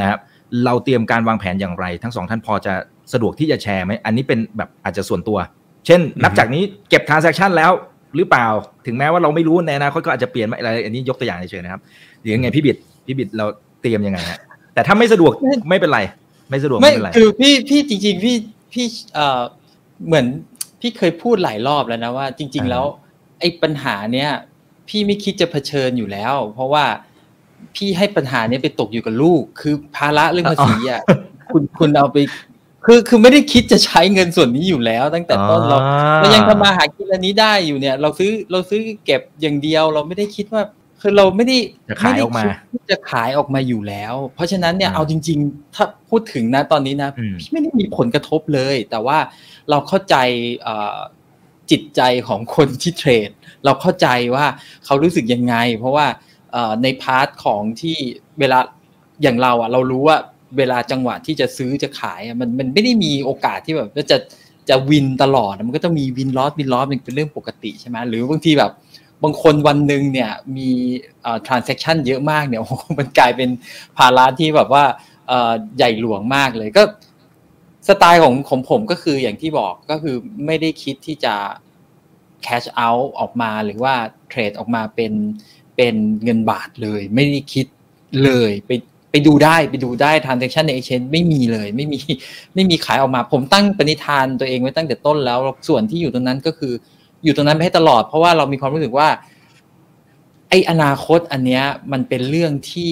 นะครับเราเตรียมการวางแผนอย่างไร ทั้งสองท่านพอจะสะดวกที่จะแชร์ไหมอันนี้เป็นแบบอาจจะส่วนตัว เช่น นับจากนี้เก็บ transaction แล้วหรือเปล่าถึงแม้ว่าเราไม่รู้ในอนาคตก็อาจจะเปลี่ยนอะไรอันนี้ยกตัวอย่างเฉยๆนะครับหรือยังไงพี่บิดพี่บิดเราเตรียมยังไงฮะแต่ถ้าไม่สะดวกไม่เป็นไร ไม่สะดวกไม่ไม่เป็นไรคือพี่พี่จริง ๆ พี่พี่เอ่อ เหมือนพี่เคยพูดหลายรอบแล้วนะว่า จริง ๆ แล้ว ไอ้ปัญหาเนี้ยพี่ไม่คิดจะเผชิญอยู่แล้ว เพราะว่าพี่ให้ปัญหาเนี้ยไปตกอยู่กับลูก คือภาระเรื่องภาษีอะคุณคุณเอาไปคือคือไม่ได้คิดจะใช้เงินส่วนนี้อยู่แล้ว ตั้งแต่ต้นเราเรายังทำมาหากินอันนี้ได้อยู่เนี่ย เราซื้อเราซื้อเก็บอย่างเดียว เราไม่ได้คิดว่า คือเราไม่ได้จะขายออกมาที่จะขายออกมาอยู่แล้ว เพราะฉะนั้นเนี่ยเอาจริง ๆ ถ้าพูดถึงนะตอนนี้นะพี่ไม่ได้มีผลกระทบเลย แต่ว่าเราเข้าใจจิตใจของคนที่เทรด เราเข้าใจว่าเขารู้สึกยังไง เพราะว่าใน part ของที่เวลาอย่างเราอะ เรารู้ว่าเวลาจังหวะที่จะซื้อจะขายมันมันไม่ได้มีโอกาสที่แบบจะจะ win ตลอดมันก็ต้องมี win loss win loss เป็นเรื่องปกติใช่ไหมหรือบางทีแบบ บางคนวันหนึ่งเนี่ยมีอ่า transaction เยอะมากเนี่ยโอ้มันกลายเป็นภาระที่แบบว่าใหญ่หลวงมากเลยก็สไตล์ของของผมก็คืออย่างที่บอกก็คือไม่ได้คิดที่จะ cash out ออกมาหรือว่าเทรดออกมาเป็นเป็นเงินบาทเลย ไม่ได้คิดเลยไปไปดูได้ไปดูได้ transaction ใน exchange ไม่มีเลย ไม่มีไม่มีขายออกมา ผมตั้งปณิธานตัวเองไว้ตั้งแต่ต้นแล้ว ส่วนที่อยู่ตรงนั้นก็คือ อยู่ตรงนั้นไปให้ตลอด เพราะว่าเรามีความรู้สึกว่า ไออนาคตอันเนี้ยมันเป็นเรื่องที่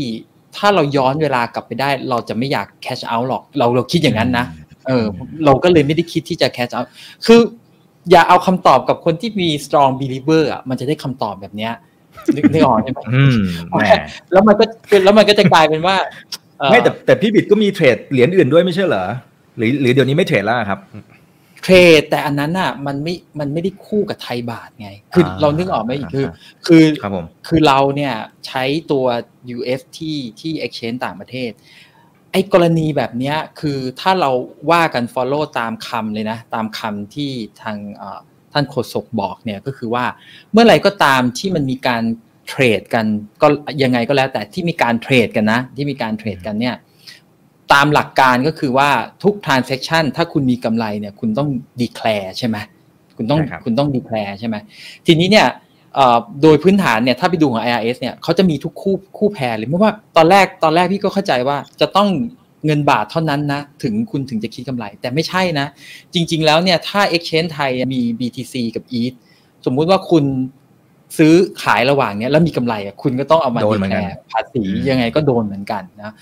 ถ้าเราย้อนเวลากลับไปได้ เราจะไม่อยาก cash out หรอก เราเราคิดอย่างนั้นนะเออ เราก็เลยไม่ได้คิดที่จะ cash out คือ อย่าเอาคำตอบกับคนที่มี strong believer อะมันจะได้คำตอบแบบเนี้ยนึกไม่ออกใช่ไหมแล้วมันก็แล้วมันก็จะกลายเป็นว่าไม่แต่แต่พี่บิดก็มีเทรดเหรียญอื่นด้วยไม่ใช่เหรอหรือหรือเดี๋ยวนี้ไม่เทรดแล้วครับ เทรดแต่อันนั้นอะมันไม่มันไม่ได้คู่กับไทยบาทไง คือเรานึกออกไหมคือคือครับผมคือเราเนี่ยใช้ตัว US ที่ที่ exchange ต่างประเทศ ไอ้กรณีแบบนี้คือถ้าเราว่ากัน follow ตามคำเลยนะ ตามคำที่ทางท่านโฆษกบอกเนี่ยก็คือว่าเมื่อไหร่ก็ตามที่มันมีการเทรดกันก็ยังไงก็แล้วแต่ที่มีการเทรดกันนะ ที่มีการเทรดกันเนี่ย ตามหลักการก็คือว่าทุก transaction ถ้าคุณมีกำไรเนี่ยคุณต้อง declare ใช่ไหมคุณต้องคุณต้อง declare ใช่ไหมทีนี้เนี่ยโดยพื้นฐานเนี่ยถ้าไปดูของ IRS เนี่ยเขาจะมีทุกคู่คู่แพรเลยไม่ว่าตอนแรกตอนแรกพี่ก็เข้าใจว่าจะต้องเงินบาทเท่านั้นนะถึงคุณถึงจะคิดกำไร แต่ไม่ใช่นะ จริง ๆ แล้วเนี่ยถ้า Exchange ไทยมี BTC กับ ETH สมมุติว่าคุณซื้อขายระหว่างเนี้ยแล้วมีกำไรอะคุณก็ต้องเอามาดีแคร์ภาษียังไงก็โดนเหมือนกันนะ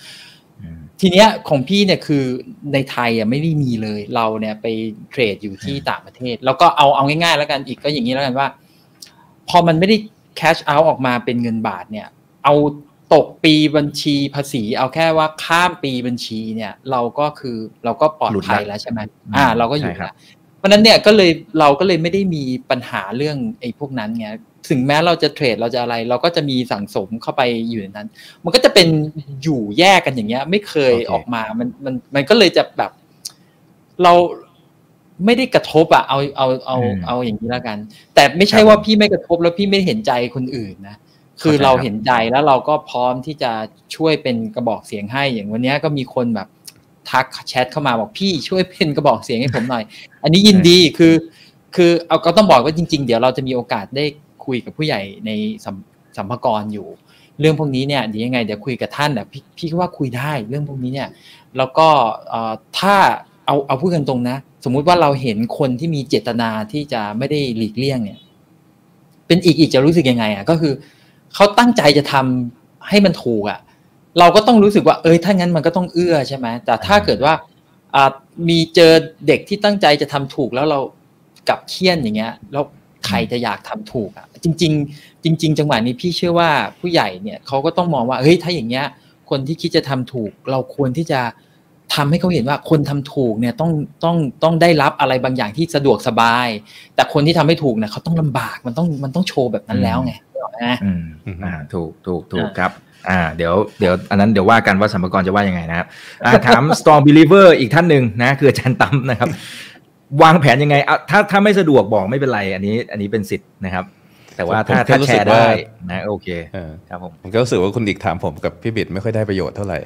ทีเนี้ยของพี่เนี่ยคือในไทยอะไม่ได้มีเลย เราเนี่ยไปเทรดอยู่ที่ต่างประเทศ แล้วก็เอาเอาง่ายๆ แล้วกันอีกก็อย่างนี้แล้วกันว่า พอมันไม่ได้ cash out ออกมาเป็นเงินบาทเนี่ย เอาตกปีบัญชีภาษี เอาแค่ว่าข้ามปีบัญชีเนี่ย เราก็คือเราก็ปลอดภัยแล้วใช่ไหมอ่า เราก็อยู่แล้วเพราะนั้นเนี่ยก็เลยเราก็เลยไม่ได้มีปัญหาเรื่องไอ้พวกนั้นไง ถึงแม้เราจะเทรดเราจะอะไร เราก็จะมีสั่งสมเข้าไปอยู่ในนั้น มันก็จะเป็นอยู่แยกกันอย่างเงี้ย ไม่เคยออกมามันมันมันก็เลยจะแบบ เราไม่ได้กระทบอะเอาเอาเอาเอาอย่างนี้แล้วกัน แต่ไม่ใช่ว่าพี่ไม่กระทบแล้วพี่ไม่เห็นใจคนอื่นนะคือเราเห็นใจแล้วเราก็พร้อมที่จะช่วยเป็นกระบอกเสียงให้อย่างวันนี้ก็มีคนแบบทักแชทเข้ามาบอกพี่ช่วยเป็นกระบอกเสียงให้ผมหน่อย อันนี้ยินดีคือ คือเอาก็ต้องบอกว่าจริง ๆ เดี๋ยวเราจะมีโอกาสได้ คุยกับผู้ใหญ่ในสัมภาระอยู่ เรื่องพวกนี้เนี่ยเดี๋ยวยังไงเดี๋ยวคุยกับท่านแต่พี่พี่ว่าคุยได้เรื่องพวกนี้เนี่ยแล้วก็ถ้าเอาเอาพูดกันตรงนะ สมมุติว่าเราเห็นคนที่มีเจตนาที่จะไม่ได้หลีกเลี่ยงเนี่ย เป็นอีกอีกจะรู้สึกยังไงอะก็คือเขาตั้งใจจะทำให้มันถูกอะ เราก็ต้องรู้สึกว่าเอ้ยถ้างั้นมันก็ต้องเอื้อใช่ไหมแต่ถ้าเกิดว่ามีเจอเด็กที่ตั้งใจจะทำถูกแล้วเรากับเคี่ยนอย่างเงี้ยแล้ว รจะอยากทำถูกอะจริง ๆ จริง ๆ จังหวะนี้พี่เชื่อว่าผู้ใหญ่เนี่ยเขาก็ต้องมองว่าเฮ้ยถ้าอย่างเงี้ย คนที่คิดจะทำถูก เราควรที่จะทำให้เขาเห็นว่าคนทำถูกเนี่ยต้องต้องต้องได้รับอะไรบางอย่างที่สะดวกสบาย แต่คนที่ทำไม่ถูกเนี่ยเขาต้องลำบากมันต้องมันต้องโชว์แบบนั้นแล้วไงนะอ่าถูกถูกถูกครับอ่าเดี๋ยวเดี๋ยวอันนั้นเดี๋ยวว่ากันว่าสัมภาระจะว่ายังไงนะครับอ่าถาม strong believer อีกท่านหนึ่งนะคืออาจารย์ตั้มนะครับ วางแผนยังไงอะถ้าถ้าไม่สะดวกบอกไม่เป็นไร อันนี้ อันนี้เป็นสิทธิ์นะครับ แต่ว่าถ้าถ้าแชร์ได้นะโอเคครับผมผมก็รู้สึกว่าคุณดิกถามผมกับพี่บิดไม่ค่อยได้ประโยชน์เท่าไหร่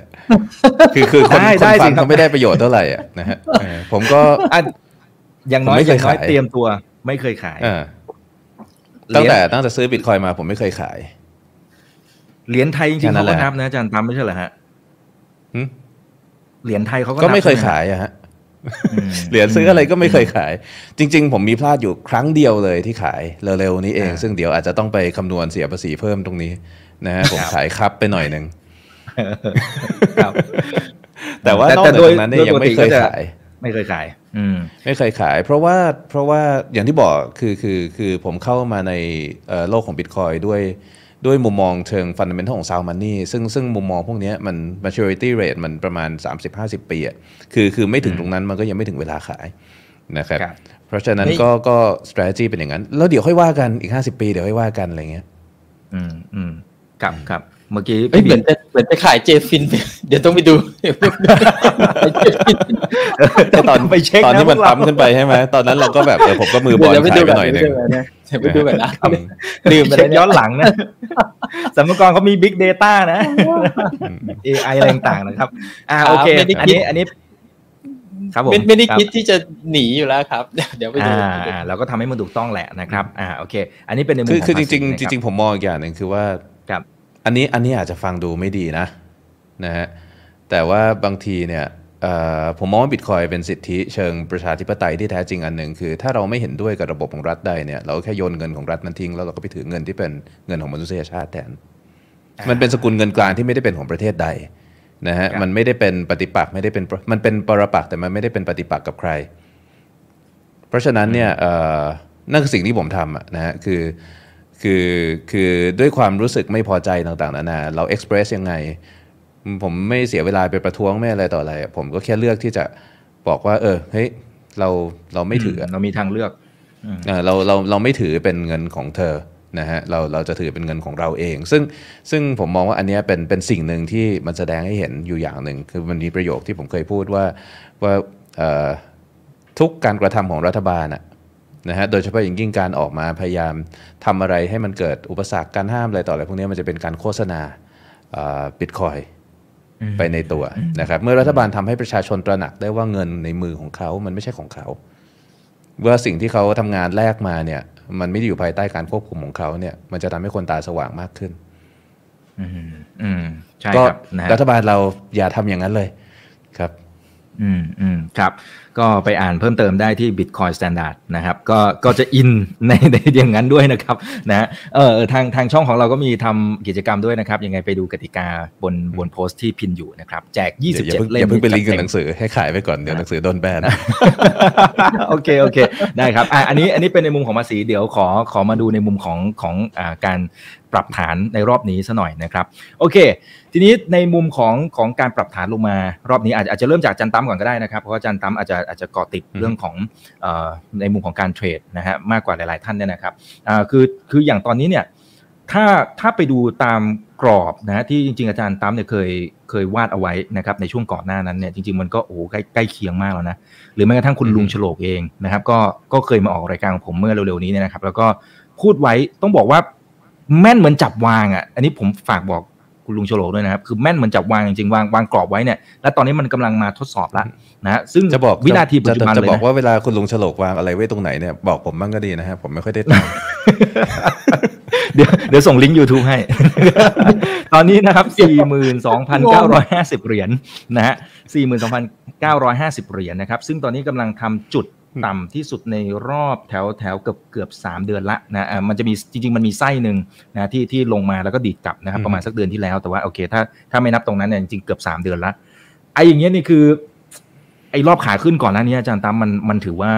คือคือคนคนฟังเขาไม่ได้ประโยชน์เท่าไหร่อะนะฮะผมก็อย่างน้อยอย่างน้อยเตรียมตัวไม่เคยขายตั้งแต่ตั้งแต่ซื้อบิตคอยมาผมไม่เคยขาย เหรียญไทยจริงๆเขาก็นับนะอาจารย์ตั้มไม่ใช่เหรอฮะเหรียญไทยเขาก็ไม่เคยขายอะฮะ เหรียญซื้ออะไรก็ไม่เคยขาย จริง ๆ ผมมีพลาดอยู่ครั้งเดียวเลยที่ขายเร็วๆนี้เอง ซึ่งเดี๋ยวอาจจะต้องไปคำนวณเสียภาษีเพิ่มตรงนี้นะฮะผมขายครับไปหน่อยหนึ่งแต่ว่านอกจากนั้นเนี่ยยังไม่เคยขายไม่เคยขาย อืม ไม่เคยขาย เพราะว่าเพราะว่าอย่างที่บอกคือคือคือผมเข้ามาในเอ่อโลกของบิตคอยน์ด้วย ด้วยมุมมองเชิง fundamental ของ sound money ซึ่งซึ่งมุมมองพวกเนี้ยมัน maturity rate มันประมาณ 30-50 ปีอะคือคือไม่ถึงตรงนั้นมันก็ยังไม่ถึงเวลาขายนะครับครับเพราะฉะนั้นเฮ้ยก็ก็ strategy เป็นอย่างนั้น แล้วเดี๋ยวค่อยว่ากันอีก 50 ปีเดี๋ยวค่อยว่ากันอะไรเงี้ยอืมอืมครับครับ เมื่อกี้เอ้ยพี่เหมือนจะเหมือนจะขาย JFIN เดี๋ยวต้องไปดูแต่ตอนไปเช็คตอนนะที่มันพวกเราปั๊มขึ้นไปใช่ไหมตอนนั้นเราก็แบบเออผมก็มือบอนเดี๋ยวไปขายดูไปแบบหน่อยหนึ่งเดี๋ยวไปดูแบบนะอืมลืมไปเช็แล้วคย้อนหลังนะสมกรเขามี Big Data นะ AI อะไรต่างๆนะครับ อ่าโอเคไม่ได้อันคิดนี้อันนี้ครับผมไม่ไม่ได้ครับคิดที่จะหนีอยู่แล้วครับ เดี๋ยวไปดูอ่าอ่าเราก็ทำให้มันถูกต้องแหละนะครับ อ่าโอเค อันนี้เป็นในมุมคือของคือจภาษีริงๆนะจคบริงๆผมมองอีกอย่างหนึ่งคือว่าครับ อันนี้อันนี้อาจจะฟังดูไม่ดีนะนะฮะแต่ว่าบางทีเนี่ยเอ่อผมมองว่าบิตคอยเป็นสิทธิเชิงประชาธิปไตยที่แท้จริงอันหนึ่งคือ ถ้าเราไม่เห็นด้วยกับระบบของรัฐใดเนี่ยเราก็แค่โยนเงินของรัฐนั้นทิ้ง แล้วเราก็ไปถือเงินที่เป็นเงินของมนุษยชาติแทนมันเป็นสกุลเงินกลางที่ไม่ได้เป็นของประเทศใดนะฮะครับมันไม่ได้เป็นปฏิปักษ์ไม่ได้เป็นมันเป็นปรปักษ์แต่มันไม่ได้เป็นปฏิปักษ์กับใคร เพราะฉะนั้นเนี่ยเอ่อนั่นคือสิ่งที่ผมทำอะนะฮะคือ คือคือด้วยความรู้สึกไม่พอใจต่างๆนานาเราเอ็กซ์เพรสยังไง ผมไม่เสียเวลาไปประท้วงไม่อะไรต่ออะไร ผมก็แค่เลือกที่จะบอกว่า เออเฮ้ยเราเราไม่ถืออะเรามีทางเลือกเอ่อเราเราเราไม่ถือเป็นเงินของเธอนะฮะเราเราจะถือเป็นเงินของเราเอง ซึ่งซึ่งผมมองว่าอันเนี้ยเป็นเป็นสิ่งหนึ่งที่มันแสดงให้เห็นอยู่อย่างหนึ่ง คือมันมีประโยคที่ผมเคยพูดว่าว่าเอ่อทุกการกระทำของรัฐบาลอะ นะฮะโดยเฉพาะอย่างยิ่งการออกมาพยายามทำอะไรให้มันเกิดอุปสรรคการห้ามอะไรต่ออะไรพวกเนี้ยมันจะเป็นการโฆษณาบิตคอยไปในตัวนะครับเมื่อรัฐบาลทำให้ประชาชนตระหนักได้ว่าเงินในมือของเขามันไม่ใช่ของเขาว่าสิ่งที่เขาทำงานแลกมาเนี่ย มันไม่ได้อยู่ภายใต้การควบคุมของเขาเนี่ย มันจะทำให้คนตาสว่างมากขึ้นอืมอืมใช่ก็ครับนะฮะรัฐบาลเราอย่าทำอย่างนั้นเลยครับ อืมอืมครับ ก็ไปอ่านเพิ่มเติมได้ที่ Bitcoin Standard นะครับก็ก็จะอินในในอย่างนั้นด้วยนะครับนะเออเออทางทางช่องของเราก็มีทำกิจกรรมด้วยนะครับ ยังไงไปดูกติกาบนบนโพสต์ที่พินอยู่นะครับ แจกอย่าอย่าเพิ่ง27 เล่อมย่าเพิ่งไปลิงก์กับจัดหเต็มนังสือให้ขายไปก่อน เดี๋ยวหนังสือโดนแบนโอเค โอเค ได้ครับอะอันนี้อันนี้เป็นในมุมของภาษีเดี๋ยวขอขอมาดูในมุมของของอ่าการปรับฐานในรอบนี้ซะหน่อยนะครับ โอเค ทีนี้ในมุมของของการปรับฐานลงมารอบนี้อาจจะอาจจะเริ่มจากอาจันตั้มก่อนก็ได้นะครับเพราะว่าอาจันตั้มอาจจะอาจจะเกาะติดเรื่องของเอ่อในมุมของการเทรดนะฮะมากกว่าหลาย ๆ ท่านเนี่ยนะครับอ่าคือคืออย่างตอนนี้เนี่ยถ้าถ้าไปดูตามกรอบนะที่จริงๆอาจารย์ตั้มเนี่ยเคยเคยวาดเอาไว้นะครับในช่วงก่อนหน้านั้นเนี่ยจริงๆมันก็โอ้โหใกล้ใกล้เคียงมากแล้วนะหรือแม้กระทั่งคุณลุงฉลกเองนะครับ ก็ก็เคยมาออกรายการของผมเมื่อเร็วๆนี้เนี่ยนะครับ แล้วก็พูดไว้ต้องบอกว่าแม่นเหมือนจับวางอะ อันนี้ผมฝากบอกคุณลุงฉลกด้วยนะครับ คือแม่นเหมือนจับวางจริงๆวางวางกรอบไว้เนี่ย แล้วตอนนี้มันกำลังมาทดสอบละ นะฮะซึ่งจะบอกวินาทีปัจจุบันจะเลยบอกนะว่าเวลาคุณลุงฉลกวางอะไรไว้ตรงไหนเนี่ยบอกผมบ้างก็ดีนะฮะผมไม่ค่อยได้ตามเดี๋ยวเดี๋ยวส่งลิงก์ YouTube ให้ ตอนนี้นะครับ 42,950 เหรียญนะฮะ42,950 เหรียญนะครับ ซึ่งตอนนี้กำลังทำจุดต่ำที่สุดในรอบแถวแถวเกือบเกือบสามเดือนละนะอ่ามันจะมีจริง ๆ มันมีไส้หนึ่งนะที่ที่ลงมาแล้วก็ดีดกลับนะครับอืมประมาณสักเดือนที่แล้วแต่ว่าโอเคถ้าถ้าไม่นับตรงนั้นเนี่ยจริงๆเกือบสามเดือนละไอ้อย่างเงี้ยนี่คือไอ้รอบขาขึ้นก่อนหน้านี้อาจารย์ตั้มมันมันถือว่า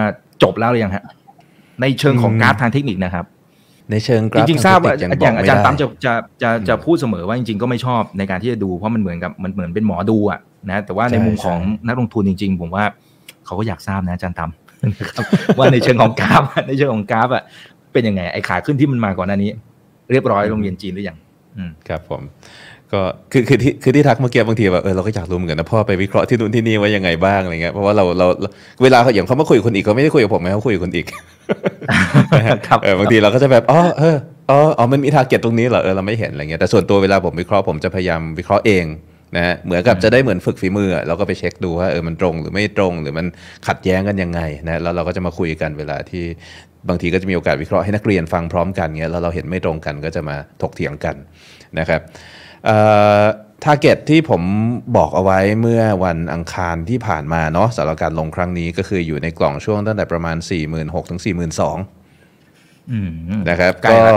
จบแล้วหรือยังฮะ ในเชิงของกราฟทางเทคนิคนะครับ ในเชิงกจราฟริงๆทราบว่าทอย่างอาจารย์บกตั้มไม่จะได้จะจะจะอืมพูดเสมอว่าจริงๆก็ไม่ชอบในการที่จะดูเพราะมันเหมือนกับมันเหมือนเป็นหมอดูอะนะแต่ว่าในใช่มุมของใช่นักลงทุนจริง ๆ ผมว่าเขาก็อยากทราบนะอาจารย์ตั้มนะครับว่าในเชิงของกราฟในเชิงของกราฟอะเป็นยังไงไอ้ขาขึ้นที่มันมาก่อนหน้านี้ เรียบร้อยโรงเรียนจีนหรือยังอืมครับผม ก็คือคือที่คือที่ทักเมื่อกี้บางทีแบบเออเราก็อยากรู้เหมือนกันนะพ่อไปวิเคราะห์ที่นู่นที่นี่ว่ายังไงบ้างอะไรเงี้ยเพราะว่าเราเราเราเวลาเขาอย่างเขามาคุยกับคนอีกเขาไม่ได้คุยกับผมนะเขาคุยกับคนอีกนะฮะครับเออบางทีเราก็จะแบบอ๋อเอออ๋ออ๋อมันมี target ตรงนี้เหรอเออเราไม่เห็นอะไรเงี้ยแต่ส่วนตัวเวลาผมวิเคราะห์ผมจะพยายามวิเคราะห์เองนะฮะเหมือนกับจะได้เหมือนฝึกฝีมืออะเราก็ไปเช็คดูว่าเออมันตรงหรือไม่ตรง หรือมันขัดแย้งกันยังไงนะแล้วเราก็จะมาคุยกันเวลาที่บางทีก็จะมีโอกาสวิเคราะห์ให้นักเรียนฟังพร้อมกันเงี้ยแล้วเราเห็นไม่ตรงกันก็จะมาถกเถียงกันนะครับ target ที่ผมบอกเอาไว้เมื่อวันอังคารที่ผ่านมาเนาะสำหรับการลงครั้งนี้ก็คืออยู่ในกล่องช่วงตั้งแต่ประมาณ 46,000ถึง42,000อืมนะครับใกล้ก็ละ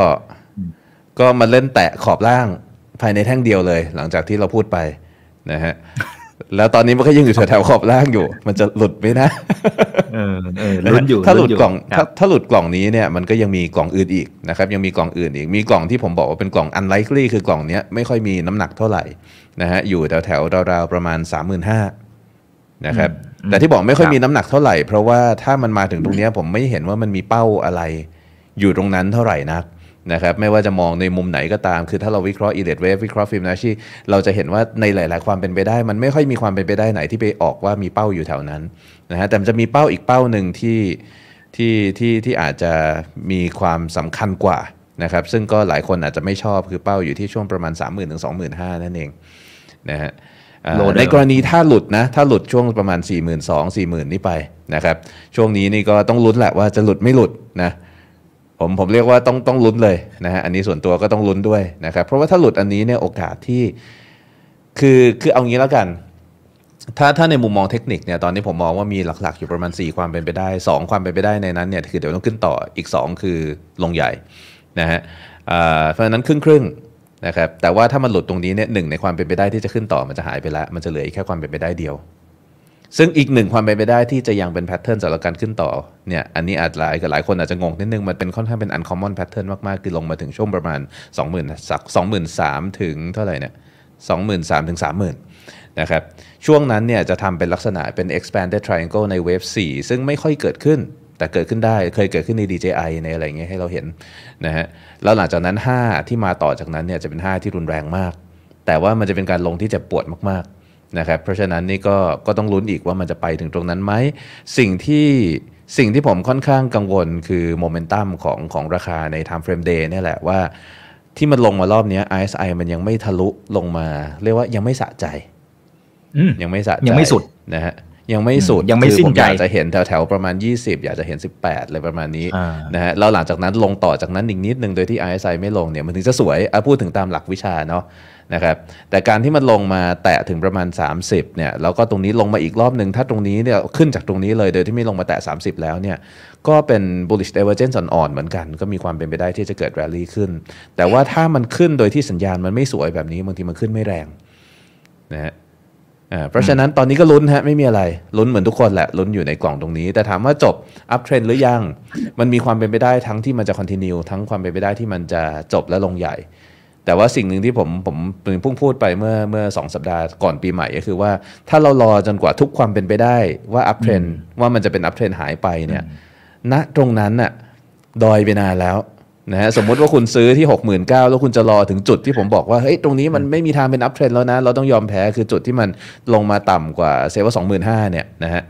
ก็มาเล่นแตะขอบล่างภายในแท่งเดียวเลย หลังจากที่เราพูดไปนะฮะ แล้วตอนนี้มันก็ยังอยู่แถวๆขอบล่างอยู่ มันจะหลุดไหมนะเออเออลุ้นอยู่ถ้าหลุดนยู่กล่องครัถ้าบถ้าหลุดกล่องนี้เนี่ยมันก็ยังมีกล่องอื่นอีกนะครับ ยังมีกล่องอื่นอีกมีกล่องที่ผมบอกว่าเป็นกล่อง unlikely คือกล่องเนี้ยไม่ค่อยมีน้ำหนักเท่าไหร่นะฮะอยู่แถวแถวๆราวๆประมาณ 35,000นะครับแต่ที่บอกไม่ค่อยมีน้ำหนักเท่าไหร่ เพราะว่าถ้ามันมาถึงตรงเนี้ยผมไม่เห็นว่ามันมีเป้าอะไร อยู่ตรงนั้นเท่าไหร่นัก นะครับไม่ว่าจะมองในมุมไหนก็ตาม คือถ้าเราวิเคราะห์ e l i t wave วิเคราะห์ฟิโบนัชชีเราจะเห็นว่าในหลาย ๆ ความเป็นไปได้ มันไม่ค่อยมีความเป็นไปได้ไหนที่ไปออกว่ามีเป้าอยู่แถวนั้นนะฮะแต่มันจะมีเป้าอีกเป้าหนึ่งที่ที่ที่ที่อาจจะมีความสำคัญกว่านะครับซึ่งก็หลายคนอาจจะไม่ชอบคือเป้าอยู่ที่ช่วงประมาณ 3 0 0 0 0ถึง25,000นั่นเองนะฮะอ่าโลเดิมในกรณีถ้าหลุดนะถ้าหลุดช่วงประมาณ 4 2 0 0 0 4 0,000 นี่ไปนะครับช่วงนี้นี่ก็ต้องลุ้นแหละว่าจะหลุดไม่หลุดนะ ผมผมเรียกว่าต้องต้องลุ้นเลยนะฮะอันนี้ส่วนตัวก็ต้องลุ้นด้วยนะครับ เพราะว่าถ้าหลุดอันนี้เนี่ยโอกาสที่คือคือเอางี้แล้วกัน ถ้าถ้าในมุมมองเทคนิคเนี่ยตอนนี้ผมมองว่ามีหลักๆ อยู่ประมาณ 4 ความเป็นไปได้ 2 ความเป็นไปได้ในนั้นเนี่ยคือเดี๋ยวต้องขึ้นต่ออีก 2 คือลงใหญ่นะฮะอ่าเพราะฉะนั้นครึ่งครึ่งนะครับแต่ว่าถ้ามันหลุดตรงนี้เนี่ยหนึ่งในความเป็นไปได้ที่จะขึ้นต่อมันจะหายไปแล้ว มันจะเหลืออีกแค่ความเป็นไปได้เดียว ซึ่งอีกหนึ่งความเป็นไปได้ที่จะยังเป็นแพทเทิร์นสำหรับการขึ้นต่อเนี่ยอันนี้อาจหลายหลายคนอาจจะงงนิดนึง มันเป็นค่อนข้างเป็น uncommon pattern มาก ๆ คือลงมาถึงช่วงประมาณ 20,000สัก23,000 ถึงเท่าไหร่เนี่ย23,000 ถึง 30,000 นะครับ ช่วงนั้นเนี่ยจะทำเป็นลักษณะเป็น expanded triangle ใน wave 4ซึ่งไม่ค่อยเกิดขึ้นแต่เกิดขึ้นได้เคยเกิดขึ้นใน DJI ในอะไรเงี้ยให้เราเห็นนะฮะแล้วหลังจากนั้น 5 ที่มาต่อจากนั้นเนี่ยจะเป็น 5 ที่รุนแรงมาก แต่ว่ามันจะเป็นการลงที่เจ็บปวดมากๆ นะครับเพราะฉะนั้นนี่ก็ก็ต้องลุ้นอีกว่ามันจะไปถึงตรงนั้นไหมสิ่งที่สิ่งที่ผมค่อนข้างกังวลคือโมเมนตัมของของราคาใน time frame day เนี่ยแหละว่าที่มันลงมารอบเนี้ย RSI มันยังไม่ทะลุลงมา เรียกว่ายังไม่สะใจอืมยังไม่สะใจยังไม่สุดนะฮะยังไม่สุดอืมยังไม่คือสิ้นผมใจอยากจะเห็นแถวๆประมาณ 20 อยากจะเห็น 18อะไรประมาณนี้อ่านะฮะแล้วหลังจากนั้นลงต่อจากนั้นอีกนิดนึงโดยที่ RSI ไม่ลงเนี่ยมันถึงจะสวยอะพูดถึงตามหลักวิชาเนาะ นะครับแต่การที่มันลงมาแตะถึงประมาณ 30เนี่ยแล้วก็ตรงนี้ลงมาอีกรอบหนึ่งถ้าตรงนี้เนี่ยขึ้นจากตรงนี้เลยโดยที่ไม่ลงมาแตะ 30 แล้วเนี่ยก็เป็น bullish divergence อ่อนๆเหมือนกัน ก็มีความเป็นไปได้ที่จะเกิด rally ขึ้น แต่ว่าถ้ามันขึ้นโดยที่สัญญาณมันไม่สวยแบบนี้บางทีมันขึ้นไม่แรงนะฮะอ่าเพราะฉะนั้นตอนนี้ก็ลุ้นฮะไม่มีอะไรลุ้นเหมือนทุกคนแหละลุ้นอยู่ในกล่องตรงนี้ แต่ถามว่าจบอัพเทรนหรือยัง มันมีความเป็นไปได้ทั้งที่มันจะคอนติเนียทั้งความเป็นไปได้ที่มันจะจบและลงใหญ่ แต่ว่าสิ่งหนึ่งที่ผมผมเพิ่งพูดไปเมื่อเมื่อสองสัปดาห์ก่อนปีใหม่ก็คือว่าถ้าเรารอจนกว่าทุกความเป็นไปได้ว่า uptrend ว่ามันจะเป็น uptrend หายไปเนี่ยณตรงนั้นน่ะดอยไปนานแล้วนะฮะสมมุติว่าคุณซื้อที่ 69,000แล้วคุณจะรอถึงจุดที่ผมบอกว่าเฮ้ยตรงนี้มันไม่มีทางเป็น uptrend แล้วนะ เราต้องยอมแพ้คือจุดที่มันลงมาต่ำกว่าเซว่า25,000เนี่ยนะฮะ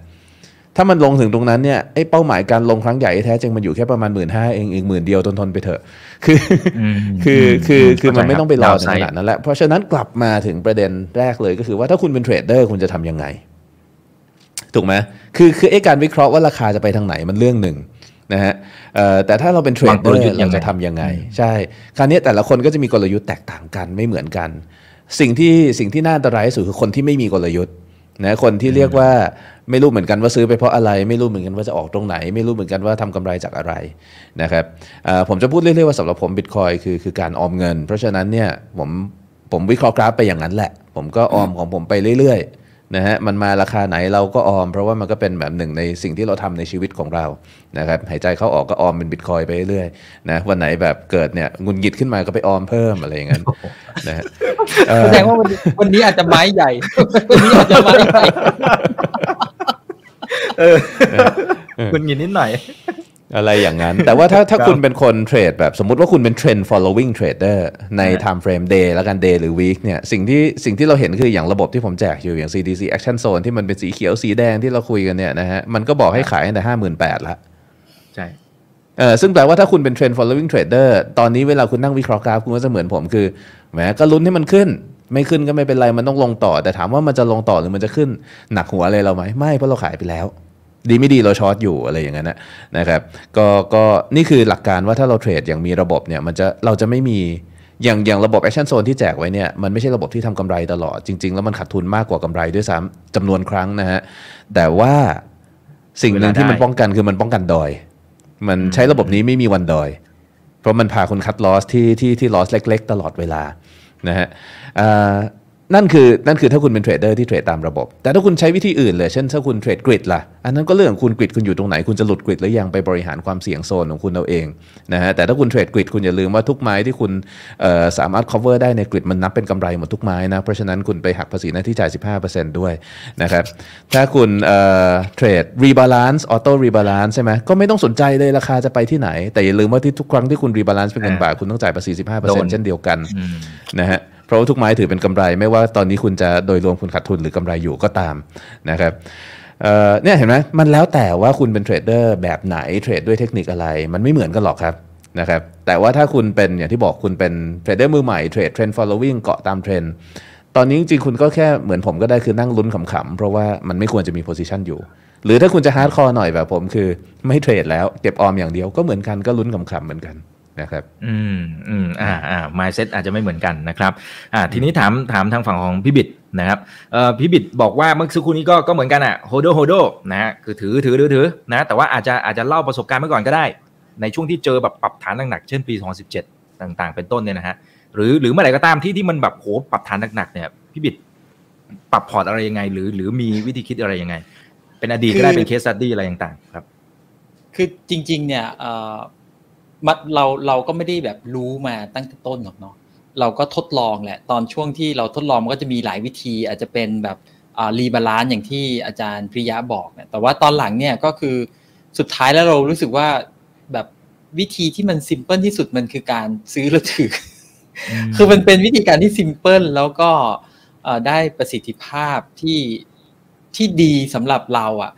ถ้ามันลงถึงตรงนั้นเนี่ยไอ้เป้าหมายการลงครั้งใหญ่แท้จริงมันอยู่แค่ประมาณ1.5 หมื่นเองอีกหมื่นเดียวทนทนๆไปเถอะ คืออมคือคือคือมันไม่ต้องไปรอเข้าถึใจงครับขนาดนั้นแหละเพราะฉะนั้นกลับมาถึงประเด็นแรกเลยก็คือว่าถ้าคุณเป็นเทรดเดอร์คุณจะทำยังไง ถูกไหมคือคือไอ้การวิเคราะห์ว่าราคาจะไปทางไหนมันเรื่องหนึ่งนะฮะเอ่อแต่ถ้าเราเป็นเทรดวางเดกอลร์ยุทธ์ยังไงเราจะทำยังไง ใช่ คราวนี้แต่ละคนก็จะมีกลยุทธ์แตกต่างกันไม่เหมือนกัน สิ่งที่สิ่งที่น่าอันตรายที่สุดคือคนที่ไม่มีกลยุทธ์ นะคนที่เรียกว่าไม่รู้เหมือนกันว่าซื้อไปเพราะอะไร ไม่รู้เหมือนกันว่าจะออกตรงไหน ไม่รู้เหมือนกันว่าทำกำไรจากอะไรนะครับเอ่อผมจะพูดเรื่อยๆว่าสำหรับผมบิตคอยคือคือการออมเงิน เพราะฉะนั้นเนี่ยผมผมวิเคราะห์กราฟไปอย่างนั้นแหละ ผมก็ออมของผมไปเรื่อยๆ นะฮะมันมาราคาไหนเราก็ออม เพราะว่ามันก็เป็นแบบหนึ่งในสิ่งที่เราทำในชีวิตของเรานะครับหายใจเข้าออกก็ออมเป็นบิตคอยไปเรื่อยๆนะวันไหนแบบเกิดเนี่ยงุนหงิดขึ้นมาก็ไปออมเพิ่มอะไรอย่างนั้นนะฮะเอ่อแสดงว่าวันนี้วันนี้อาจจะไม้ใหญ่วันนี้อาจจะไม้ใหญ่คุณยินนิดหน่อย อะไรอย่างนั้น แต่ว่าถ้าถ้าครับคุณเป็นคนเทรดแบบสมมุติว่าคุณเป็น trend following trader ใน time frame day แล้วกัน day หรือ week เนี่ยสิ่งที่สิ่งที่เราเห็นคืออย่างระบบที่ผมแจกอยู่อย่าง CDC action zone ที่มันเป็นสีเขียวสีแดงที่เราคุยกันเนี่ยนะฮะมันก็บอกให้ขายตั้งแต่ห้าหมื่นแปดละใช่เออซึ่งแปลว่าถ้าคุณเป็น trend following trader ตอนนี้เวลาคุณนั่งวิเคราะห์กราฟคุณก็จะเหมือนผมคือแหมก็ลุ้นให้มันขึ้นไม่ขึ้นก็ไม่เป็นไรมันต้องลงต่อ แต่ถามว่ามันจะลงต่อหรือมันจะขึ้นหนักหัวอะไรเราไหมไม่เพราะเราขายไปแล้ว ดีไม่ดีเราช็อตอยู่อะไรอย่างนั้นนะนะครับก็ก็นี่คือหลักการว่าถ้าเราเทรดอย่างมีระบบเนี่ยมันจะเราจะไม่มีอย่างอย่างระบบ action zone ที่แจกไว้เนี่ยมันไม่ใช่ระบบที่ทำกำไรตลอดจริง ๆ แล้วมันขาดทุนมากกว่ากำไรด้วยซ้ำจำนวนครั้งนะฮะแต่ว่าสิ่งหนึ่งที่มันป้องกันคือมันป้องกันดอย มันใช้ระบบนี้ไม่มีวันดอย เพราะมันพาคุณคัดลอสที่ที่ที่ลอสเล็ก ๆ ตลอดเวลานะฮะอ่า นั่นคือนั่นคือถ้าคุณเป็นเทรดเดอร์ที่เทรดตามระบบ แต่ถ้าคุณใช้วิธีอื่นเลย เช่นถ้าคุณเทรดกริดล่ะ อันนั้นก็เรื่องของคุณกริดคุณอยู่ตรงไหน คุณจะหลุดกริดหรือยังไปบริหารความเสี่ยงโซนของคุณเอาเองนะฮะแต่ถ้าคุณเทรดกริดคุณอย่าลืมว่าทุกไม้ที่คุณสามารถ cover ได้ในกริดมันนับเป็นกำไรหมดทุกไม้นะเพราะฉะนั้นคุณไปหักภาษีหน้าที่จ่าย 15%ด้วยนะครับถ้าคุณเทรด rebalance auto rebalance ใช่ไหมก็ไม่ต้องสนใจเลยราคาจะไปที่ไหน แต่อย่าลืมว่าที่ทุกครั้งที่คุณ rebalance เป็นเงินบาทคุณต้องจ่ายภาษี15%เช่นเดียวกันนะฮะ เพราะว่าทุกไม้ถือเป็นกำไรไม่ว่าตอนนี้คุณจะโดยรวมคุณขาดทุนหรือกำไรอยู่ก็ตามนะครับเนี่ยเห็นไหมมันแล้วแต่ว่าคุณเป็นเทรดเดอร์แบบไหนเทรดด้วยเทคนิคอะไร มันไม่เหมือนกันหรอกครับนะครับแต่ว่าถ้าคุณเป็นอย่างที่บอกคุณเป็นเทรดเดอร์มือใหม่เทรด trend following เกาะตามเทรนด์ตอนนี้จริงๆคุณก็แค่เหมือนผมก็ได้คือนั่งลุ้นขำๆ เพราะว่ามันไม่ควรจะมี position อยู่ หรือถ้าคุณจะ hardcore หน่อยแบบผมคือไม่เทรดแล้วเก็บออมอย่างเดียวก็เหมือนกันก็ลุ้นขำๆเหมือนกัน นะครับ อืมอืมอ่าอ่า mindset อาจจะไม่เหมือนกันนะครับ อ่า ทีนี้ถามถามทางฝั่งของพี่บิดนะครับ เอ่อ พี่บิดบอกว่าเมื่อสักครู่นี้ก็ก็เหมือนกันอะโฮโดโฮโดนะฮะ คือถือถือถือถือนะ แต่ว่าอาจจะอาจจะเล่าประสบการณ์มาก่อนก็ได้ ในช่วงที่เจอแบบปรับฐานหนักๆ เช่นปี 2017 ต่างๆ เป็นต้นเนี่ยนะฮะ หรือหรือเมื่อไหร่ก็ตามที่ที่มันแบบโหปรับฐานหนักๆ เนี่ย พี่บิดปรับพอร์ตอะไรยังไง หรือหรือมีวิธีคิดอะไรยังไง เป็นอดีตก็ได้เป็น case study อะไรต่างๆ ครับ คือจริง ๆ เนี่ย เอ่อมัดเราเราก็ไม่ได้แบบรู้มาตั้งแต่ต้นหรอกเนาะเราก็ทดลองแหละ ตอนช่วงที่เราทดลองมันก็จะมีหลายวิธี อาจจะเป็นแบบอ่า rebalance อย่างที่อาจารย์ปริยะบอกเนี่ยแต่ว่าตอนหลังเนี่ยก็คือสุดท้ายแล้วเรารู้สึกว่าแบบวิธีที่มัน simple ที่สุดมันคือการซื้อแล้วถือ คือมันเป็นวิธีการที่ simple แล้วก็ได้ประสิทธิภาพที่ที่ดีสำหรับเราอะ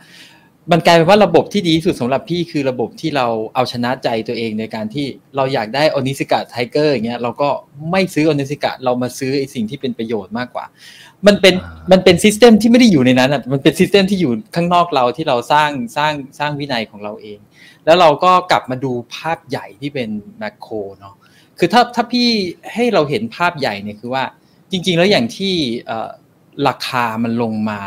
มันกลายเป็นว่าระบบที่ดีที่สุดสำหรับพี่คือระบบที่เราเอาชนะใจตัวเองในการที่เราอยากได้ Onitsuka Tiger อย่างเงี้ยเราก็ไม่ซื้อ Onitsuka เรามาซื้อไอ้สิ่งที่เป็นประโยชน์มากกว่า มันเป็นมันเป็น system ที่ไม่ได้อยู่ในนั้นอะมันเป็น system ที่อยู่ข้างนอกเราที่เราสร้างสร้างสร้างวินัยของเราเอง แล้วเราก็กลับมาดูภาพใหญ่ที่เป็นแมคโครเนาะคือถ้าถ้าพี่ให้เราเห็นภาพใหญ่เนี่ยคือว่าจริง ๆ แล้วอย่างที่ราคามันลงมา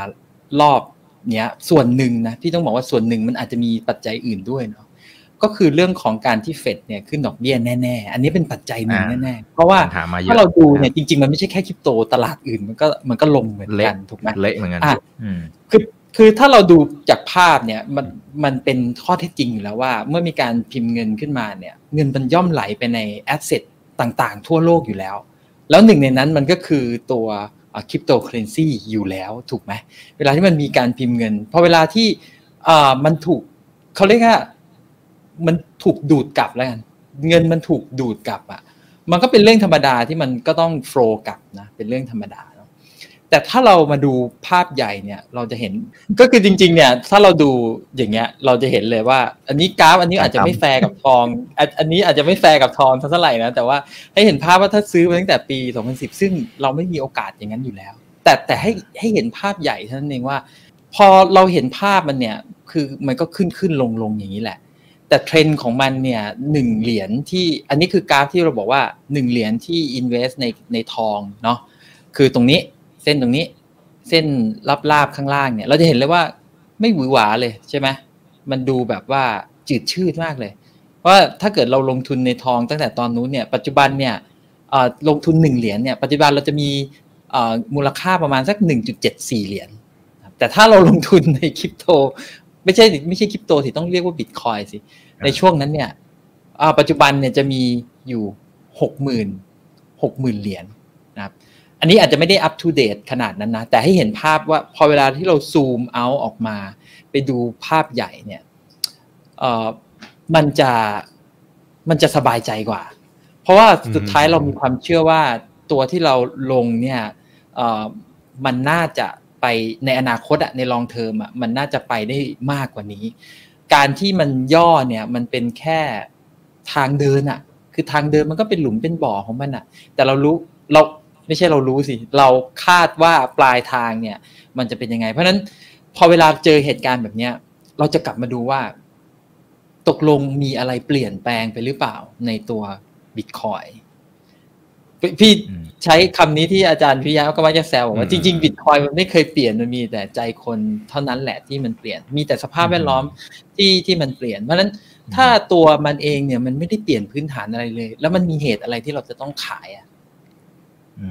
รอบ เนี้ยส่วนหนึ่งนะที่ต้องบอกว่าส่วนหนึ่งมันอาจจะมีปัจจัยอื่นด้วยเนาะก็คือเรื่องของการที่เฟดเนี่ยขึ้นดอกเบี้ยแน่ๆ อันนี้เป็นปัจจัยหนึ่งแน่ๆ เพราะว่าถ้าเราดูเนี่ยจริงๆ มันไม่ใช่แค่คริปโตตลาดอื่นมันก็มันก็ลงเหมือนกันถูกไหมเละเหมือนกันคือคือถ้าเราดูจากภาพเนี่ยมันมันเป็นข้อเท็จจริงอยู่แล้วว่า เมื่อมีการพิมพ์เงินขึ้นมาเนี่ยเงินมันย่อมไหลไปใน asset ต่างๆ ทั่วโลกอยู่แล้ว แล้วหนึ่งในนั้นมันก็คือตัว คริปโตเคอเรนซีอยู่แล้วถูกไหมเวลาที่มันมีการพิมพ์เงินพอเวลาที่มันถูกเขาเรียกว่ามันถูกดูดกลับแล้วกันเงินมันถูกดูดกลับอะมันก็เป็นเรื่องธรรมดาที่มันก็ต้อง flow กลับนะเป็นเรื่องธรรมดา แต่ถ้าเรามาดูภาพใหญ่เนี่ยเราจะเห็นก็คือจริง ๆ เนี่ยถ้าเราดูอย่างเงี้ยเราจะเห็นเลยว่า อันนี้กราฟอันนี้อาจจะไม่แฟร์กับทอง อันนี้อาจจะไม่แฟร์กับทองเท่าไหร่นะแต่ว่าให้เห็นภาพว่าถ้าซื้อมาตั้งแต่ปี 2010 ซึ่งเราไม่มีโอกาสอย่างนั้นอยู่แล้ว แต่แต่ให้ให้เห็นภาพใหญ่เท่านั้นเองว่า พอเราเห็นภาพมันเนี่ยคือมันก็ขึ้นขึ้นลงลงอย่างนี้แหละ แต่เทรนด์ของมันเนี่ยหนึ่งเหรียญที่อันนี้คือกราฟที่เราบอกว่าหนึ่งเหรียญที่ invest ในในทองเนาะคือตรงนี้เส้นตรงนี้ เส้นลาบๆข้างล่างเนี่ย เราจะเห็นเลยว่าไม่หวือหวาเลยใช่ไหมมันดูแบบว่าจืดชืดมากเลย เพราะถ้าเกิดเราลงทุนในทองตั้งแต่ตอนนู้นเนี่ย ปัจจุบันเนี่ยลงทุนหนึ่งเหรียญเนี่ย ปัจจุบันเราจะมีมูลค่าประมาณสักหนึ่งจุดเจ็ดสี่เหรียญ แต่ถ้าเราลงทุนในคริปโต ไม่ใช่ไม่ใช่คริปโตที่ต้องเรียกว่าบิตคอยสิ ในช่วงนั้นเนี่ยปัจจุบันเนี่ยจะมีอยู่หกหมื่นหกหมื่นเหรียญนะครับ อันนี้อาจจะไม่ได้อัปทูเดตขนาดนั้นนะ แต่ให้เห็นภาพว่าพอเวลาที่เราซูมเอาออกมา ไปดูภาพใหญ่เนี่ยเออมันจะมันจะสบายใจกว่า เพราะว่าสุดท้ายเรามีความเชื่อว่าตัวที่เราลงเนี่ยเออมันน่าจะไปในอนาคตอะในลองเทอมอะมันน่าจะไปได้มากกว่านี้ การที่มันย่อเนี่ยมันเป็นแค่ทางเดินอะคือทางเดินมันก็เป็นหลุมเป็นบ่อของมันอะแต่เรารู้เรา ไม่ใช่เรารู้สิ เราคาดว่าปลายทางเนี่ย มันจะเป็นยังไง เพราะฉะนั้นพอเวลาเจอเหตุการณ์แบบเนี้ย เราจะกลับมาดูว่า ตกลงมีอะไรเปลี่ยนแปลงไปหรือเปล่าในตัวบิตคอยพี่ใช้คำนี้ที่อาจารย์พิยาก็มักจะแซวบอกว่าจริงๆบิตคอยมันไม่เคยเปลี่ยนมันมีแต่ใจคนเท่านั้นแหละที่มันเปลี่ยน มีแต่สภาพแวดล้อมที่ที่มันเปลี่ยน เพราะฉะนั้นถ้าตัวมันเองเนี่ยมันไม่ได้เปลี่ยนพื้นฐานอะไรเลย แล้วมันมีเหตุอะไรที่เราจะต้องขายอะ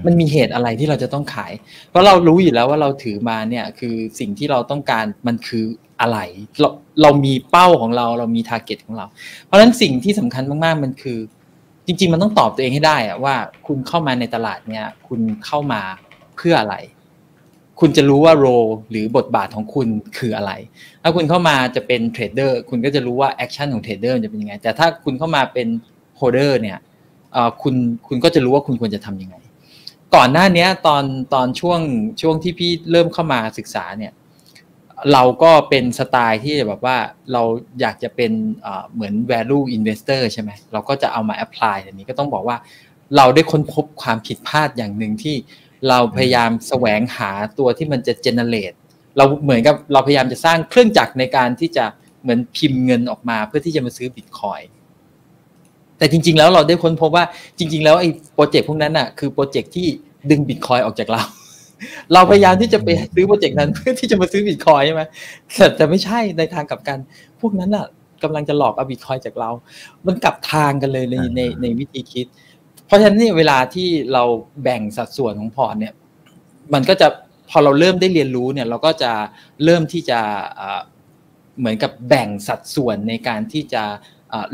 มันมีเหตุอะไรที่เราจะต้องขาย เพราะเรารู้อยู่แล้วว่าเราถือมาเนี่ยคือสิ่งที่เราต้องการมันคืออะไรเราเรามีเป้าของเราเรามีทาร์เก็ตของเรา เพราะฉะนั้นสิ่งที่สำคัญมากๆมันคือ จริง ๆ มันต้องตอบตัวเองให้ได้อะว่า คุณเข้ามาในตลาดเนี่ย คุณเข้ามาเพื่ออะไร คุณจะรู้ว่า role หรือบทบาทของคุณคืออะไร ถ้าคุณเข้ามาจะเป็น trader คุณก็จะรู้ว่า action ของ trader จะเป็นยังไงแต่ถ้าคุณเข้ามาเป็น holder เนี่ยคุณคุณก็จะรู้ว่าคุณควรจะทำยังไง ก่อนหน้านี้ตอนตอนช่วงช่วงที่พี่เริ่มเข้ามาศึกษาเนี่ย เราก็เป็นสไตล์ที่แบบว่าเราอยากจะเป็นเหมือน value investor ใช่ไหมเราก็จะเอามา apply อันนี้ก็ต้องบอกว่า เราได้ค้นพบความผิดพลาดอย่างหนึ่งที่เราพยายามแสวงหาตัวที่มันจะ generate เราเหมือนกับเราพยายามจะสร้างเครื่องจักรในการที่จะเหมือนพิมพ์เงินออกมาเพื่อที่จะมาซื้อบิตคอยน์ แต่จริง ๆ แล้วเราได้ค้นพบว่าจริง ๆ แล้วไอ้โปรเจกต์พวกนั้นอะคือโปรเจกต์ที่ดึงบิตคอยน์ออกจากเรา เราพยายามที่จะไปซื้อโปรเจกต์นั้นเพื่อที่จะมาซื้อบิตคอยน์ใช่ไหมแต่ไม่ใช่ในทางกลับกัน พวกนั้นอะกำลังจะหลอกเอาบิตคอยจากเรา มันกลับทางกันเลยในในในวิธีคิด เพราะฉะนั้นเนี่ยเวลาที่เราแบ่งสัดส่วนของพอร์ตเนี่ย มันก็จะพอเราเริ่มได้เรียนรู้เนี่ย เราก็จะเริ่มที่จะเหมือนกับแบ่งสัดส่วนในการที่จะ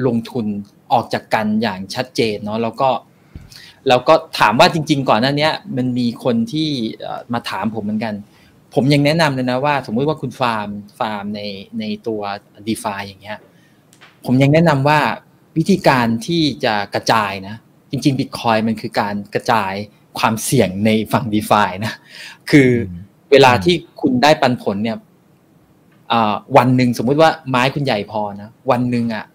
ลงทุน ออกจากกันอย่างชัดเจนเนาะแล้วก็แล้วก็ถามว่าจริง ๆ ก่อนหน้านี้มันมีคนที่มาถามผมเหมือนกัน ผมยังแนะนำเลยนะว่า สมมติว่าคุณฟาร์มฟาร์มในในตัว d e f าอย่างเงี้ยผมยังแนะนำว่าวิธีการที่จะกระจายนะ จริงๆ Bitcoin มันคือการกระจายความเสี่ยงในฝั่ง DeFi นะ คือเวลาที่คุณได้ปันผลเนี่ยวันหนึ่งสมมุติว่าไม้คุณใหญ่พอนะ วันหนึ่งอะ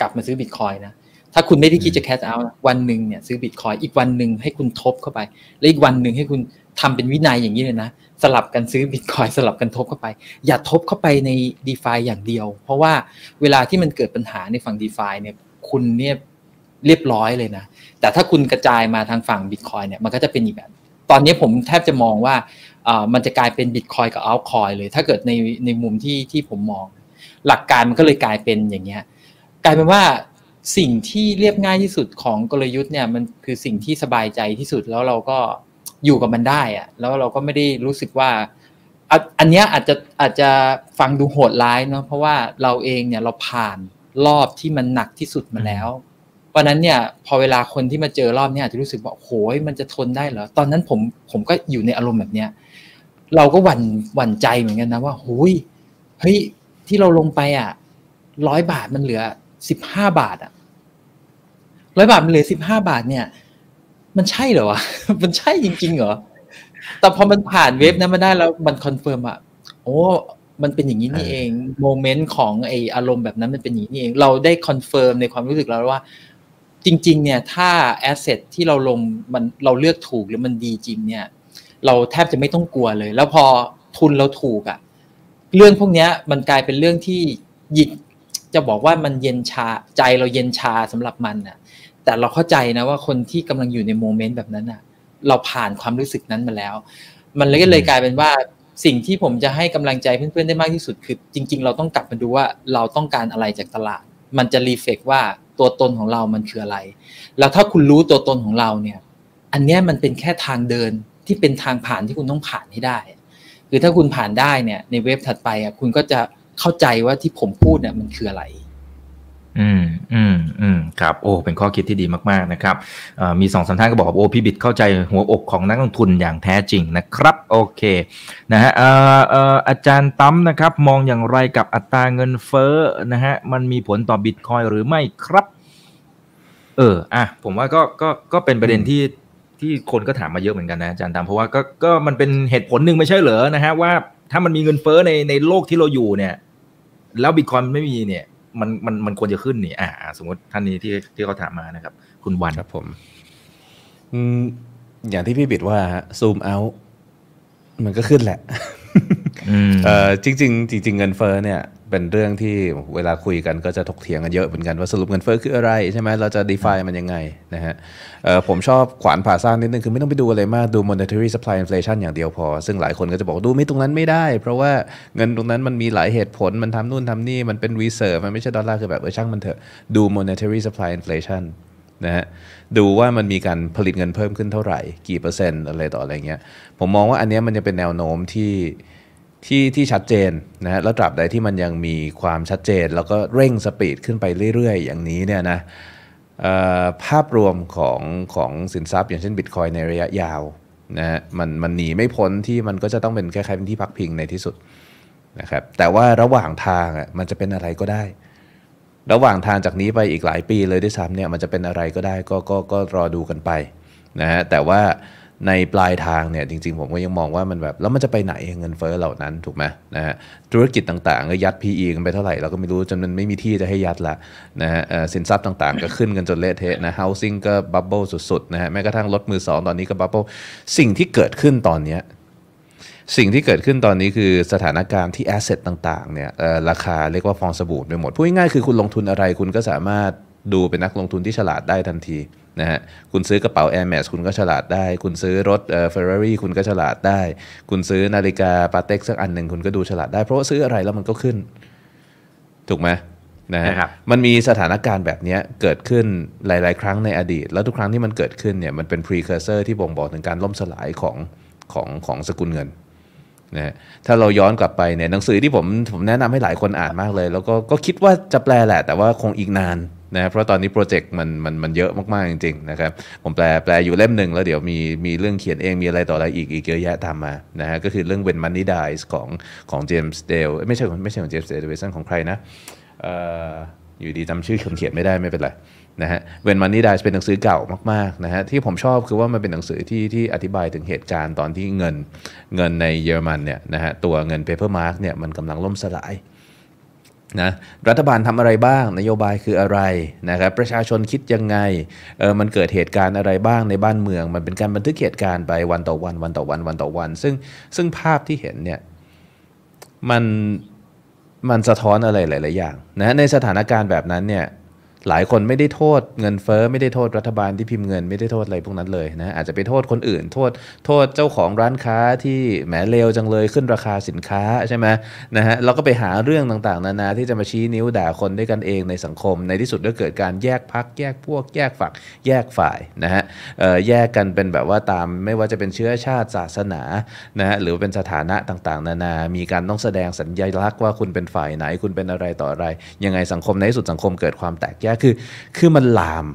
กลับมาซื้อบิตคอยน์นะ ถ้าคุณไม่ได้คิดจะ cash out วันหนึ่งเนี่ยซื้อบิตคอยน์อีกวันหนึ่งให้คุณทบเข้าไป และอีกวันหนึ่งให้คุณทำเป็นวินัยอย่างนี้เลยนะ สลับกันซื้อบิตคอยสลับกันทบเข้าไป อย่าทบเข้าไปใน d e f าอย่างเดียว เพราะว่าเวลาที่มันเกิดปัญหาในฝั่ง d e f าเนี่ยคุณเนี่ยเรียบร้อยเลยนะ แต่ถ้าคุณกระจายมาทางฝั่งบิตคอยเนี่ยมันก็จะเป็นอีกแบบ ตอนนี้ผมแทบจะมองว่ามันจะกลายเป็นบิตคอยกับอัลคอยเลย ถ้าเกิดในในมุมที่ที่ผมมอง หลักการมันก็เลยกลายเป็นอย่างเงี้ย กลายเป็นว่าสิ่งที่เรียบง่ายที่สุดของกลยุทธ์เนี่ยมันคือสิ่งที่สบายใจที่สุดแล้วเราก็อยู่กับมันได้อะแล้วเราก็ไม่ได้รู้สึกว่า อันนี้อาจจะอาจจะฟังดูโหดร้ายเนาะเพราะว่าเราเองเนี่ยเราผ่านรอบที่มันหนักที่สุดมาแล้ว เพราะนั้นเนี่ยพอเวลาคนที่มาเจอรอบนี้อาจจะรู้สึกว่าโอ้ยมันจะทนได้เหรอตอนนั้นผมผมก็อยู่ในอารมณ์แบบเนี้ยเราก็หวั่นหวั่นใจเหมือนกันนะว่าโอ้ยเฮ้ยที่เราลงไปอะร้อยบาทมันเหลือ สิบห้าบาทอะร้อยบาทมันเหลือสิบห้าบาทเนี่ย มันใช่เหรอวะ มันใช่จริง ๆ เหรอ แต่พอมันผ่าน wave นั้นมาได้แล้วมัน confirm อะโอ้มันเป็นอย่างนี้นี่เอง moment ของไอ้อารมณ์แบบนั้นมันเป็นอย่างนี้เอง เราได้ confirm ในความรู้สึกเราว่า จริง ๆ เนี่ยถ้า asset ที่เราลงมันเราเลือกถูกหรือมันดีจริง เนี่ย เราแทบจะไม่ต้องกลัวเลย แล้วพอทุนเราถูกอะ เรื่องพวกนี้มันกลายเป็นเรื่องที่หยิก จะบอกว่ามันเย็นชาใจเราเย็นชาสำหรับมันน่ะ แต่เราเข้าใจนะว่าคนที่กำลังอยู่ในโมเมนต์แบบนั้นน่ะ เราผ่านความรู้สึกนั้นมาแล้ว มันเลยก็เลยกลายเป็นว่าสิ่งที่ผมจะให้กำลังใจเพื่อนๆได้มากที่สุดคือจริง ๆ เราต้องกลับมาดูว่าเราต้องการอะไรจากตลาด มันจะรีเฟกว่าตัวตนของเรามันคืออะไร แล้วถ้าคุณรู้ตัวตนของเราเนี่ย อันนี้มันเป็นแค่ทางเดินที่เป็นทางผ่านที่คุณต้องผ่านให้ได้ คือถ้าคุณผ่านได้เนี่ยในเว็บถัดไปอะคุณก็จะ เข้าใจว่าที่ผมพูดเนี่ยมันคืออะไร อืมอืมอืมครับ โอ้ เป็นข้อคิดที่ดีมาก ๆ นะครับมีสองสามท่านก็บอกว่าโอ้พี่บิดเข้าใจหัวอกของนักลงทุนอย่างแท้จริงนะครับ โอเคนะฮะอาจารย์ตั้มนะครับ มองอย่างไรกับอัตราเงินเฟ้อนะฮะมันมีผลต่อบิตคอยหรือไม่ครับเออ อะ ผมว่าก็ ก็ ก็เป็นประเด็นที่ ที่คนก็ถามมาเยอะเหมือนกันนะอาจารย์ตั้มเพราะว่าก็ ก็มันเป็นเหตุผลหนึ่งไม่ใช่เหรอนะฮะว่าถ้ามันมีเงินเฟ้อใน ในโลกที่เราอยู่เนี่ย แล้วบิตคอยไม่มีเนี่ย มันมันมันควรจะขึ้นนี่อ่า สมมติท่านนี้ที่ที่เขาถามมานะครับ คุณวันครับผม อืมอย่างที่พี่บิดว่าซูมเอามันก็ขึ้นแหละเออจริง ๆ จริง ๆ เงินเฟ้อเนี่ย เป็นเรื่องที่เวลาคุยกันก็จะถกเถียงกันเยอะเหมือนกันว่าสรุปเงินเฟ้อคืออะไรใช่ไหมเราจะ define มันยังไงนะฮะผมชอบขวานผ่าสร้างนิดนึงคือไม่ต้องไปดูอะไรมากดู monetary supply inflation อย่างเดียวพอ ซึ่งหลายคนก็จะบอกดูไม่ตรงนั้นไม่ได้ เพราะว่าเงินตรงนั้นมันมีหลายเหตุผลมันทำนู่นทำนี่มันเป็น reserve มันไม่ใช่ดอลลาร์คือแบบเออช่างมันเถอะดู monetary supply inflation นะฮะดูว่ามันมีการผลิตเงินเพิ่มขึ้นเท่าไหร่ กี่เปอร์เซ็นต์อะไรต่ออะไรเงี้ยผมมองว่าอันนี้มันจะเป็นแนวโน้มที่ ที่ที่ชัดเจนนะฮะแล้วตราบใดที่มันยังมีความชัดเจน แล้วก็เร่งสปีดขึ้นไปเรื่อย ๆ อย่างนี้เนี่ยนะภาพรวมของของสินทรัพย์อย่างเช่นบิตคอยในระยะยาวนะฮะมันมันหนีไม่พ้นที่มันก็จะต้องเป็นคล้ายๆเป็นที่พักพิงในที่สุดนะครับแต่ว่าระหว่างทางอะมันจะเป็นอะไรก็ได้ ระหว่างทางจากนี้ไปอีกหลายปีเลยด้วยซ้ำเนี่ยมันจะเป็นอะไรก็ได้ก็ก็ก็รอดูกันไปนะฮะแต่ว่า ในปลายทางเนี่ยจริง ๆ ผมก็ยังมองว่ามันแบบ แล้วมันจะไปไหนเงินเฟ้อเหล่านั้นถูกไหมนะฮะธุรกิจต่างๆ ก็ยัด PE กันไปเท่าไหร่เราก็ไม่รู้จนมันไม่มีที่จะให้ยัดละนะฮะสินทรัพย์ต่างๆ ก็ขึ้นกันจนเละเทะนะ housing ก็ bubble สุดๆนะฮะแม้กระทั่งรถมือสองตอนนี้ก็ bubble สิ่งที่เกิดขึ้นตอนนี้สิ่งที่เกิดขึ้นตอนนี้คือสถานการณ์ที่ asset ต่างๆเนี่ยราคาเรียกว่าฟองสบู่ไปหมดพูดง่ายๆคือคุณลงทุนอะไรคุณก็สามารถดูเป็นนักลงทุนที่ฉลาดได้ทันที นะฮะคุณซื้อกระเป๋า Air Max คุณก็ฉลาดได้ คุณซื้อรถเอ่อ Ferrari คุณก็ฉลาดได้ คุณซื้อนาฬิกาปาเต็กสักอันหนึ่งคุณก็ดูฉลาดได้ เพราะว่าซื้ออะไรแล้วมันก็ขึ้น ถูกไหมนะฮะนะครับมันมีสถานการณ์แบบเนี้ยเกิดขึ้นหลาย ๆ ครั้งในอดีต แล้วทุกครั้งที่มันเกิดขึ้นเนี่ยมันเป็น precursor ที่บ่งบอกถึงการล่มสลายของของของสกุลเงินนะฮะถ้าเราย้อนกลับไปเนี่ยหนังสือที่ผมผมแนะนำให้หลายคนอ่านมากเลย แล้วก็ก็คิดว่าจะแปลแหละ แต่ว่าคงอีกนาน นะเพราะตอนนี้โปรเจกต์มันมันมันเยอะมากๆจริงๆนะครับผมแปลแปลอยู่เล่มหนึ่งแล้วเดี๋ยวมีมีเรื่องเขียนเองมีอะไรต่ออะไรอีกอีกเยอะแยะตามมานะฮะก็คือเรื่อง When Money Dies ของของเจมส์เดลไม่ใช่ไม่ใช่ของเจมส์เดลเวสันของใครนะเอ่ออยู่ดีจำชื่อคนเขียนไม่ได้ไม่เป็นไรนะฮะ When Money Dies เป็นหนังสือเก่ามากๆนะฮะที่ผมชอบคือว่ามันเป็นหนังสือที่ที่อธิบายถึงเหตุการณ์ตอนที่เงินเงินในเยอรมันเนี่ยนะฮะตัวเงิน paper mark เนี่ยมันกำลังล่มสลาย นะรัฐบาลทำอะไรบ้าง นโยบายคืออะไรนะครับประชาชนคิดยังไงเออมันเกิดเหตุการณ์อะไรบ้างในบ้านเมือง มันเป็นการบันทึกเหตุการณ์ไปวันต่อวันวันต่อวันวันต่อวัน ซึ่งซึ่งภาพที่เห็นเนี่ยมันมันสะท้อนอะไรหลาย ๆ อย่างนะในสถานการณ์แบบนั้นเนี่ย หลายคนไม่ได้โทษเงินเฟ้อไม่ได้โทษรัฐบาลที่พิมพ์เงินไม่ได้โทษอะไรพวกนั้นเลยนะอาจจะไปโทษคนอื่น โทษโทษเจ้าของร้านค้าที่แหมเลวจังเลยขึ้นราคาสินค้าใช่ไหมนะฮะเราก็ไปหาเรื่องต่างๆ นานาที่จะมาชี้นิ้วด่าคนด้วยกันเองในสังคม ในที่สุดก็เกิดการแยกพักแยกพวกแยกฝักแยกฝ่ายนะฮะแยกกันเป็นแบบว่าตามไม่ว่าจะเป็นเชื้อชาติศาสนานะฮะหรือเป็นสถานะต่างๆ นานา มีการต้องแสดงสัญลักษณ์ว่าคุณเป็นฝ่ายไหนคุณเป็นอะไรต่ออะไร ยังไงสังคมในที่สุดสังคมเกิดความแตกแยกคือคือมันลาม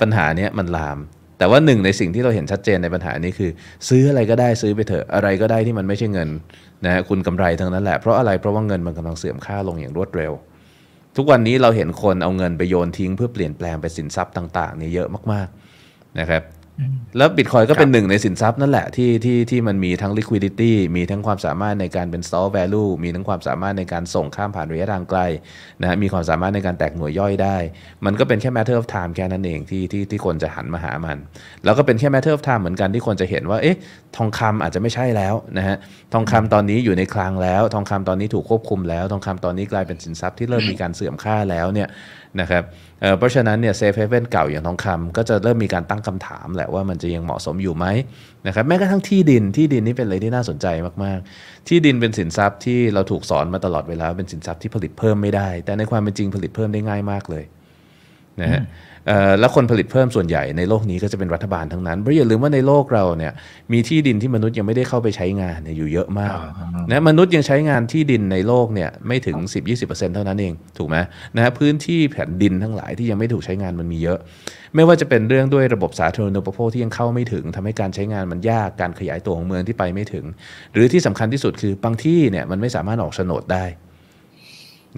ปัญหาเนี้ยมันลาม แต่ว่าหนึ่งในสิ่งที่เราเห็นชัดเจนในปัญหานี้คือ ซื้ออะไรก็ได้ซื้อไปเถอะอะไรก็ได้ที่มันไม่ใช่เงินนะฮะคุณกำไรทั้งนั้นแหละเพราะอะไรเพราะว่าเงินมันกำลังเสื่อมค่าลงอย่างรวดเร็ว ทุกวันนี้เราเห็นคนเอาเงินไปโยนทิ้ง เพื่อเปลี่ยนแปลงไปสินทรัพย์ต่างๆนี่เยอะมากๆนะครับ แล้วบิตคอยก็เป็นหนึ่งในสินทรัพย์นั่นแหละที่ที่ที่มันมีทั้ง liquidity มีทั้งความสามารถในการเป็น store value มีทั้งความสามารถในการส่งข้ามผ่านระยะทางไกลนะฮะมีความสามารถในการแตกหน่วยย่อยได้ มันก็เป็นแค่ matter of time แค่นั้นเองที่ที่ที่คนจะหันมาหามัน แล้วก็เป็นแค่ matter of time เหมือนกันที่คนจะเห็นว่าเอ๊ะทองคำอาจจะไม่ใช่แล้วนะฮะทองคำตอนนี้อยู่ในคลังแล้ว ทองคำตอนนี้ถูกควบคุมแล้ว ทองคำตอนนี้กลายเป็นสินทรัพย์ที่เริ่มมีการเสื่อมค่าแล้วเนี่ย นะครับเเพราะฉะนั้นเนี่ยเซฟเฮเว่นเก่าอย่างทองคำก็จะเริ่มมีการตั้งคำถามแหละว่ามันจะยังเหมาะสมอยู่ไหมนะครับแม้กระทั่งที่ดินที่ดินนี่เป็นอะไรที่น่าสนใจมากๆ ที่ดินเป็นสินทรัพย์ที่เราถูกสอนมาตลอดเวลาเป็นสินทรัพย์ที่ผลิตเพิ่มไม่ได้ แต่ในความเป็นจริงผลิตเพิ่มได้ง่ายมากเลยนะฮะ แล้วคนผลิตเพิ่มส่วนใหญ่ในโลกนี้ก็จะเป็นรัฐบาลทั้งนั้นเพราะอย่าลืมว่าในโลกเราเนี่ยมีที่ดินที่มนุษย์ยังไม่ได้เข้าไปใช้งานเนี่ยอยู่เยอะมากนะมนุษย์ยังใช้งานที่ดินในโลกเนี่ยไม่ถึง 10-20%เท่านั้นเองถูกไหมนะฮะพื้นที่แผ่นดินทั้งหลายที่ยังไม่ถูกใช้งานมันมีเยอะ ไม่ว่าจะเป็นเรื่องด้วยระบบสาธารณูปโภคที่ยังเข้าไม่ถึงทำให้การใช้งานมันยากการขยายตัวของเมืองที่ไปไม่ถึง หรือที่สำคัญที่สุดคือบางที่เนี่ยมันไม่สามารถออกโฉนดได้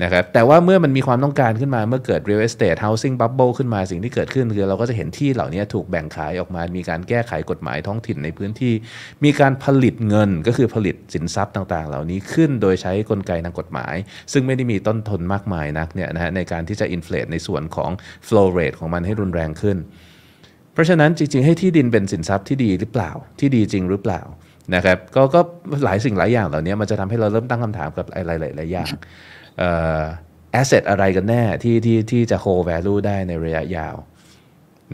นะครับแต่ว่าเมื่อมันมีความต้องการขึ้นมาเมื่อเกิด real estate housing bubble ขึ้นมาสิ่งที่เกิดขึ้นคือเราก็จะเห็นที่เหล่านี้ถูกแบ่งขายออกมา มีการแก้ไขกฎหมายท้องถิ่นในพื้นที่ มีการผลิตเงินก็คือผลิตสินทรัพย์ต่างๆ เหล่านี้ขึ้นโดยใช้กลไกทางกฎหมาย ซึ่งไม่ได้มีต้นทุนมากมายนักเนี่ยนะฮะในการที่จะ inflate ในส่วนของ flow rate ของมันให้รุนแรงขึ้น เพราะฉะนั้นจริงๆ ให้ที่ดินเป็นสินทรัพย์ที่ดีหรือเปล่า ที่ดีจริงหรือเปล่านะครับก็ก็หลายสิ่งหลายอย่างเหล่านี้มันจะทำให้เราเริ่มตั้งคำถามกับอะไรหลายๆอย่าง เอ่อ asset อะไรกันแน่ที่ที่ที่จะ hold value ได้ในระยะยาว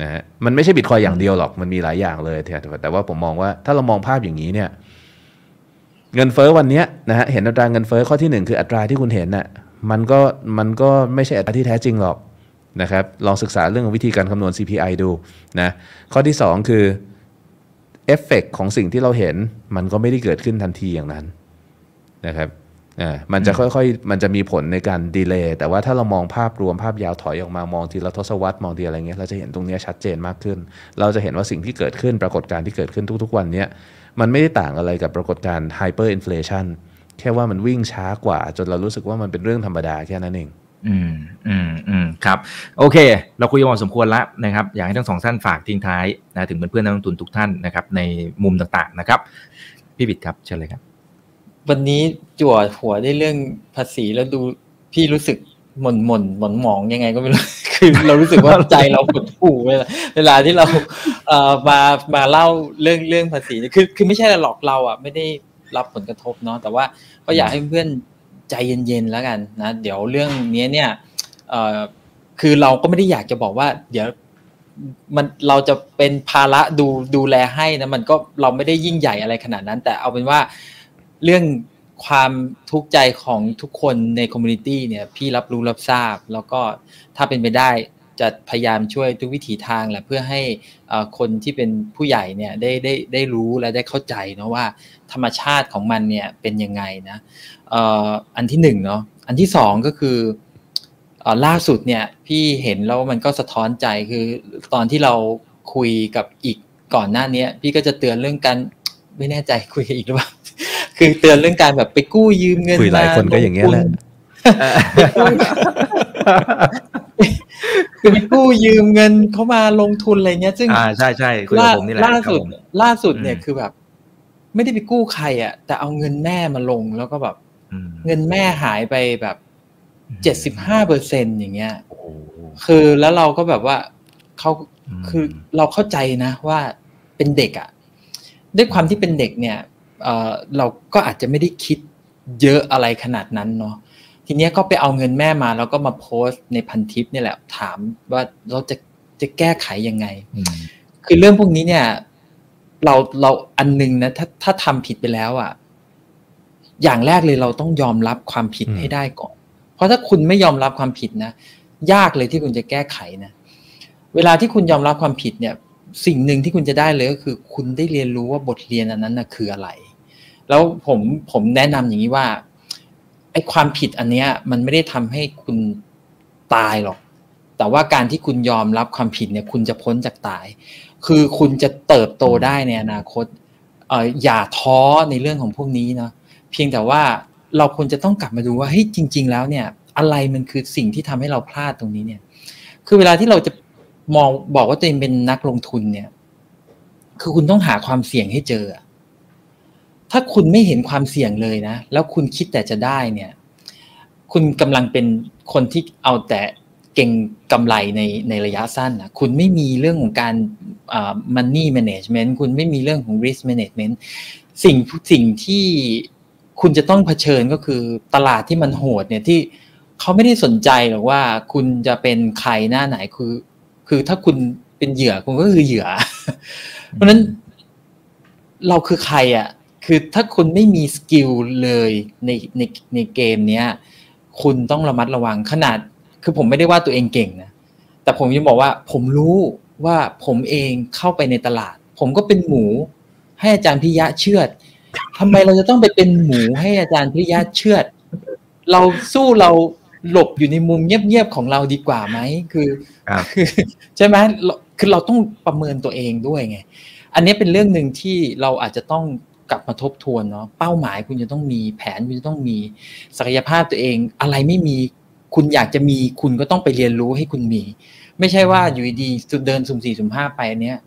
นะฮะมันไม่ใช่บิตคอยอย่างเดียวหรอกมันมีหลายอย่างเลยแต่แต่ว่าผมมองว่าถ้าเรามองภาพอย่างนี้เนี่ยเงินเฟ้อวันนี้นะฮะเห็นอัตราเงินเฟ้อข้อที่หนึ่งคืออัตราที่คุณเห็นน่ะมันก็มันก็ไม่ใช่อัตราที่แท้จริงหรอกนะครับลองศึกษาเรื่องวิธีการคำนวณ CPI ดูนะข้อที่ 2 คือเอฟเฟกของสิ่งที่เราเห็นมันก็ไม่ได้เกิดขึ้นทันทีอย่างนั้นนะครับ อ่ามันจะค่อยๆ มันจะมีผลในการ delay แต่ว่าถ้าเรามองภาพรวมภาพยาวถอยออกมามองทีละทศวรรษมองทีอะไรเงี้ยเราจะเห็นตรงนี้ชัดเจนมากขึ้น เราจะเห็นว่าสิ่งที่เกิดขึ้นปรากฏการณ์ที่เกิดขึ้นทุกๆ วันเนี้ยมันไม่ได้ต่างอะไรกับปรากฏการณ์ hyperinflation แค่ว่ามันวิ่งช้ากว่า จนเรารู้สึกว่ามันเป็นเรื่องธรรมดาแค่นั้นเองอืมอืมอืมครับ โอเค เราคุยกันพอสมควรแล้วนะครับ อยากให้ทั้งสองท่านฝากทิ้งท้ายนะถึงเพื่อนๆนักลงทุนทุกท่านนะครับ ในมุมต่างๆนะครับ พี่บิดครับเชิญเลยครับ วันนี้จั่วหัวได้เรื่องภาษีแล้วดูพี่รู้สึกหม่นหม่นหม่นหมองยังไงก็ไม่รู้ คือเรารู้สึกว่าใจเราหดหู่เวลาเวลาที่เราเอ่อมามาเล่าเรื่องเรื่องภาษีคือคือไม่ใช่หรอกเราอะไม่ได้รับผลกระทบเนาะแต่ว่าก็อยากให้เพื่อนใจเย็นๆแล้วกันนะเดี๋ยวเรื่องนี้เนี่ยเอ่อคือเราก็ไม่ได้อยากจะบอกว่า เดี๋ยวมันเราจะเป็นภาระดูดูแลให้นะมันก็เราไม่ได้ยิ่งใหญ่อะไรขนาดนั้น แต่เอาเป็นว่า เรื่องความทุกข์ใจของทุกคนในคอมมูนิตี้เนี่ยพี่รับรู้รับทราบ แล้วก็ถ้าเป็นไปได้จะพยายามช่วยทุกวิถีทางแหละเพื่อให้คนที่เป็นผู้ใหญ่เนี่ยได้ได้ได้รู้และได้เข้าใจเนาะว่าธรรมชาติของมันเนี่ยเป็นยังไงนะอันที่หนึ่งเนาะอันที่สองก็คือล่าสุดเนี่ยพี่เห็นแล้วมันก็สะท้อนใจคือตอนที่เราคุยกับอีกก่อนหน้านี้พี่ก็จะเตือนเรื่องการไม่แน่ใจคุยกันอีกหรือเปล่า คือเตือนเรื่องการแบบไปกู้ยืมเงินคุยหลายคนก็อย่างเงี้ยแหละคือไปกู้ยืมเงินเขามาลงทุนอะไรเงี้ย ซึ่งอ่าใช่ใช่คุยกับผมนี่แหละล่าสุด ล่าสุดเนี่ยคือแบบ ไม่ได้ไปกู้ใครอะ แต่เอาเงินแม่มาลงแล้วก็แบบเงินแม่หายไปแบบเจ็ดสิบห้าเปอร์เซ็นอย่างเงี้ยคือแล้วเราก็แบบว่าเขาคือเราเข้าใจนะว่าเป็นเด็กอะ ด้วยความที่เป็นเด็กเนี่ย เออเราก็อาจจะไม่ได้คิดเยอะอะไรขนาดนั้นเนาะทีเนี้ยก็ไปเอาเงินแม่มาแล้วก็มาโพสต์ในพันทิปนี่แหละถามว่าเราจะจะแก้ไขยังไง คือเรื่องพวกนี้เนี่ย เราเราอันนึงนะถ้าถ้าทำผิดไปแล้วอะ อย่างแรกเลยเราต้องยอมรับความผิดให้ได้ก่อน เพราะถ้าคุณไม่ยอมรับความผิดนะยากเลยที่คุณจะแก้ไขนะเวลาที่คุณยอมรับความผิดเนี่ย สิ่งหนึ่งที่คุณจะได้เลยก็คือ คุณได้เรียนรู้ว่าบทเรียนอันนั้นนะคืออะไร แล้วผมผมแนะนำอย่างนี้ว่าไอ้ความผิดอันเนี้ย มันไม่ได้ทำให้คุณตายหรอก แต่ว่าการที่คุณยอมรับความผิดเนี่ย คุณจะพ้นจากตาย คือคุณจะเติบโตได้ในอนาคตเอออย่าท้อในเรื่องของพวกนี้นะเพียงแต่ว่าเราควรจะต้องกลับมาดูว่าเฮ้ยจริง ๆ แล้วเนี่ย อะไรมันคือสิ่งที่ทำให้เราพลาดตรงนี้เนี่ย คือเวลาที่เราจะมองบอกว่าตัวเองเป็นนักลงทุนเนี่ย คือคุณต้องหาความเสี่ยงให้เจอ ถ้าคุณไม่เห็นความเสี่ยงเลยนะ แล้วคุณคิดแต่จะได้เนี่ย คุณกำลังเป็นคนที่เอาแต่เก่งกำไรในในระยะสั้นนะคุณไม่มีเรื่องของการอ่า money management คุณไม่มีเรื่องของ risk management สิ่งสิ่งที่คุณจะต้องเผชิญก็คือตลาดที่มันโหดเนี่ยที่เขาไม่ได้สนใจหรอกว่าคุณจะเป็นใครหน้าไหนคือ คือถ้าคุณเป็นเหยื่อคุณก็คือเหยื่อ เพราะนั้นเราคือใครอะ คือถ้าคุณไม่มีสกิลเลยในในในเกมเนี้ย คุณต้องระมัดระวังขนาด คือผมไม่ได้ว่าตัวเองเก่งนะ แต่ผมยังบอกว่า ผมรู้ว่าผมเองเข้าไปในตลาด ผมก็เป็นหมู ให้อาจารย์พิยะเชือดทำไมเราจะต้องไปเป็นหมูให้อาจารย์พิยะเชือด เราสู้เราหลบอยู่ในมุมเงียบๆของเราดีกว่าไหมคือใช่ไหมคือเราต้องประเมินตัวเองด้วยไง อันนี้เป็นเรื่องหนึ่งที่เราอาจจะต้อง กลับมาทบทวนเนาะเป้าหมายคุณจะต้องมีแผนคุณจะต้องมีศักยภาพตัวเอง อะไรไม่มีคุณอยากจะมีคุณก็ต้องไปเรียนรู้ให้คุณมี ไม่ใช่ว่าอยู่ดีๆเดินสุ่มสี่สุ่มห้าไปเนี้ย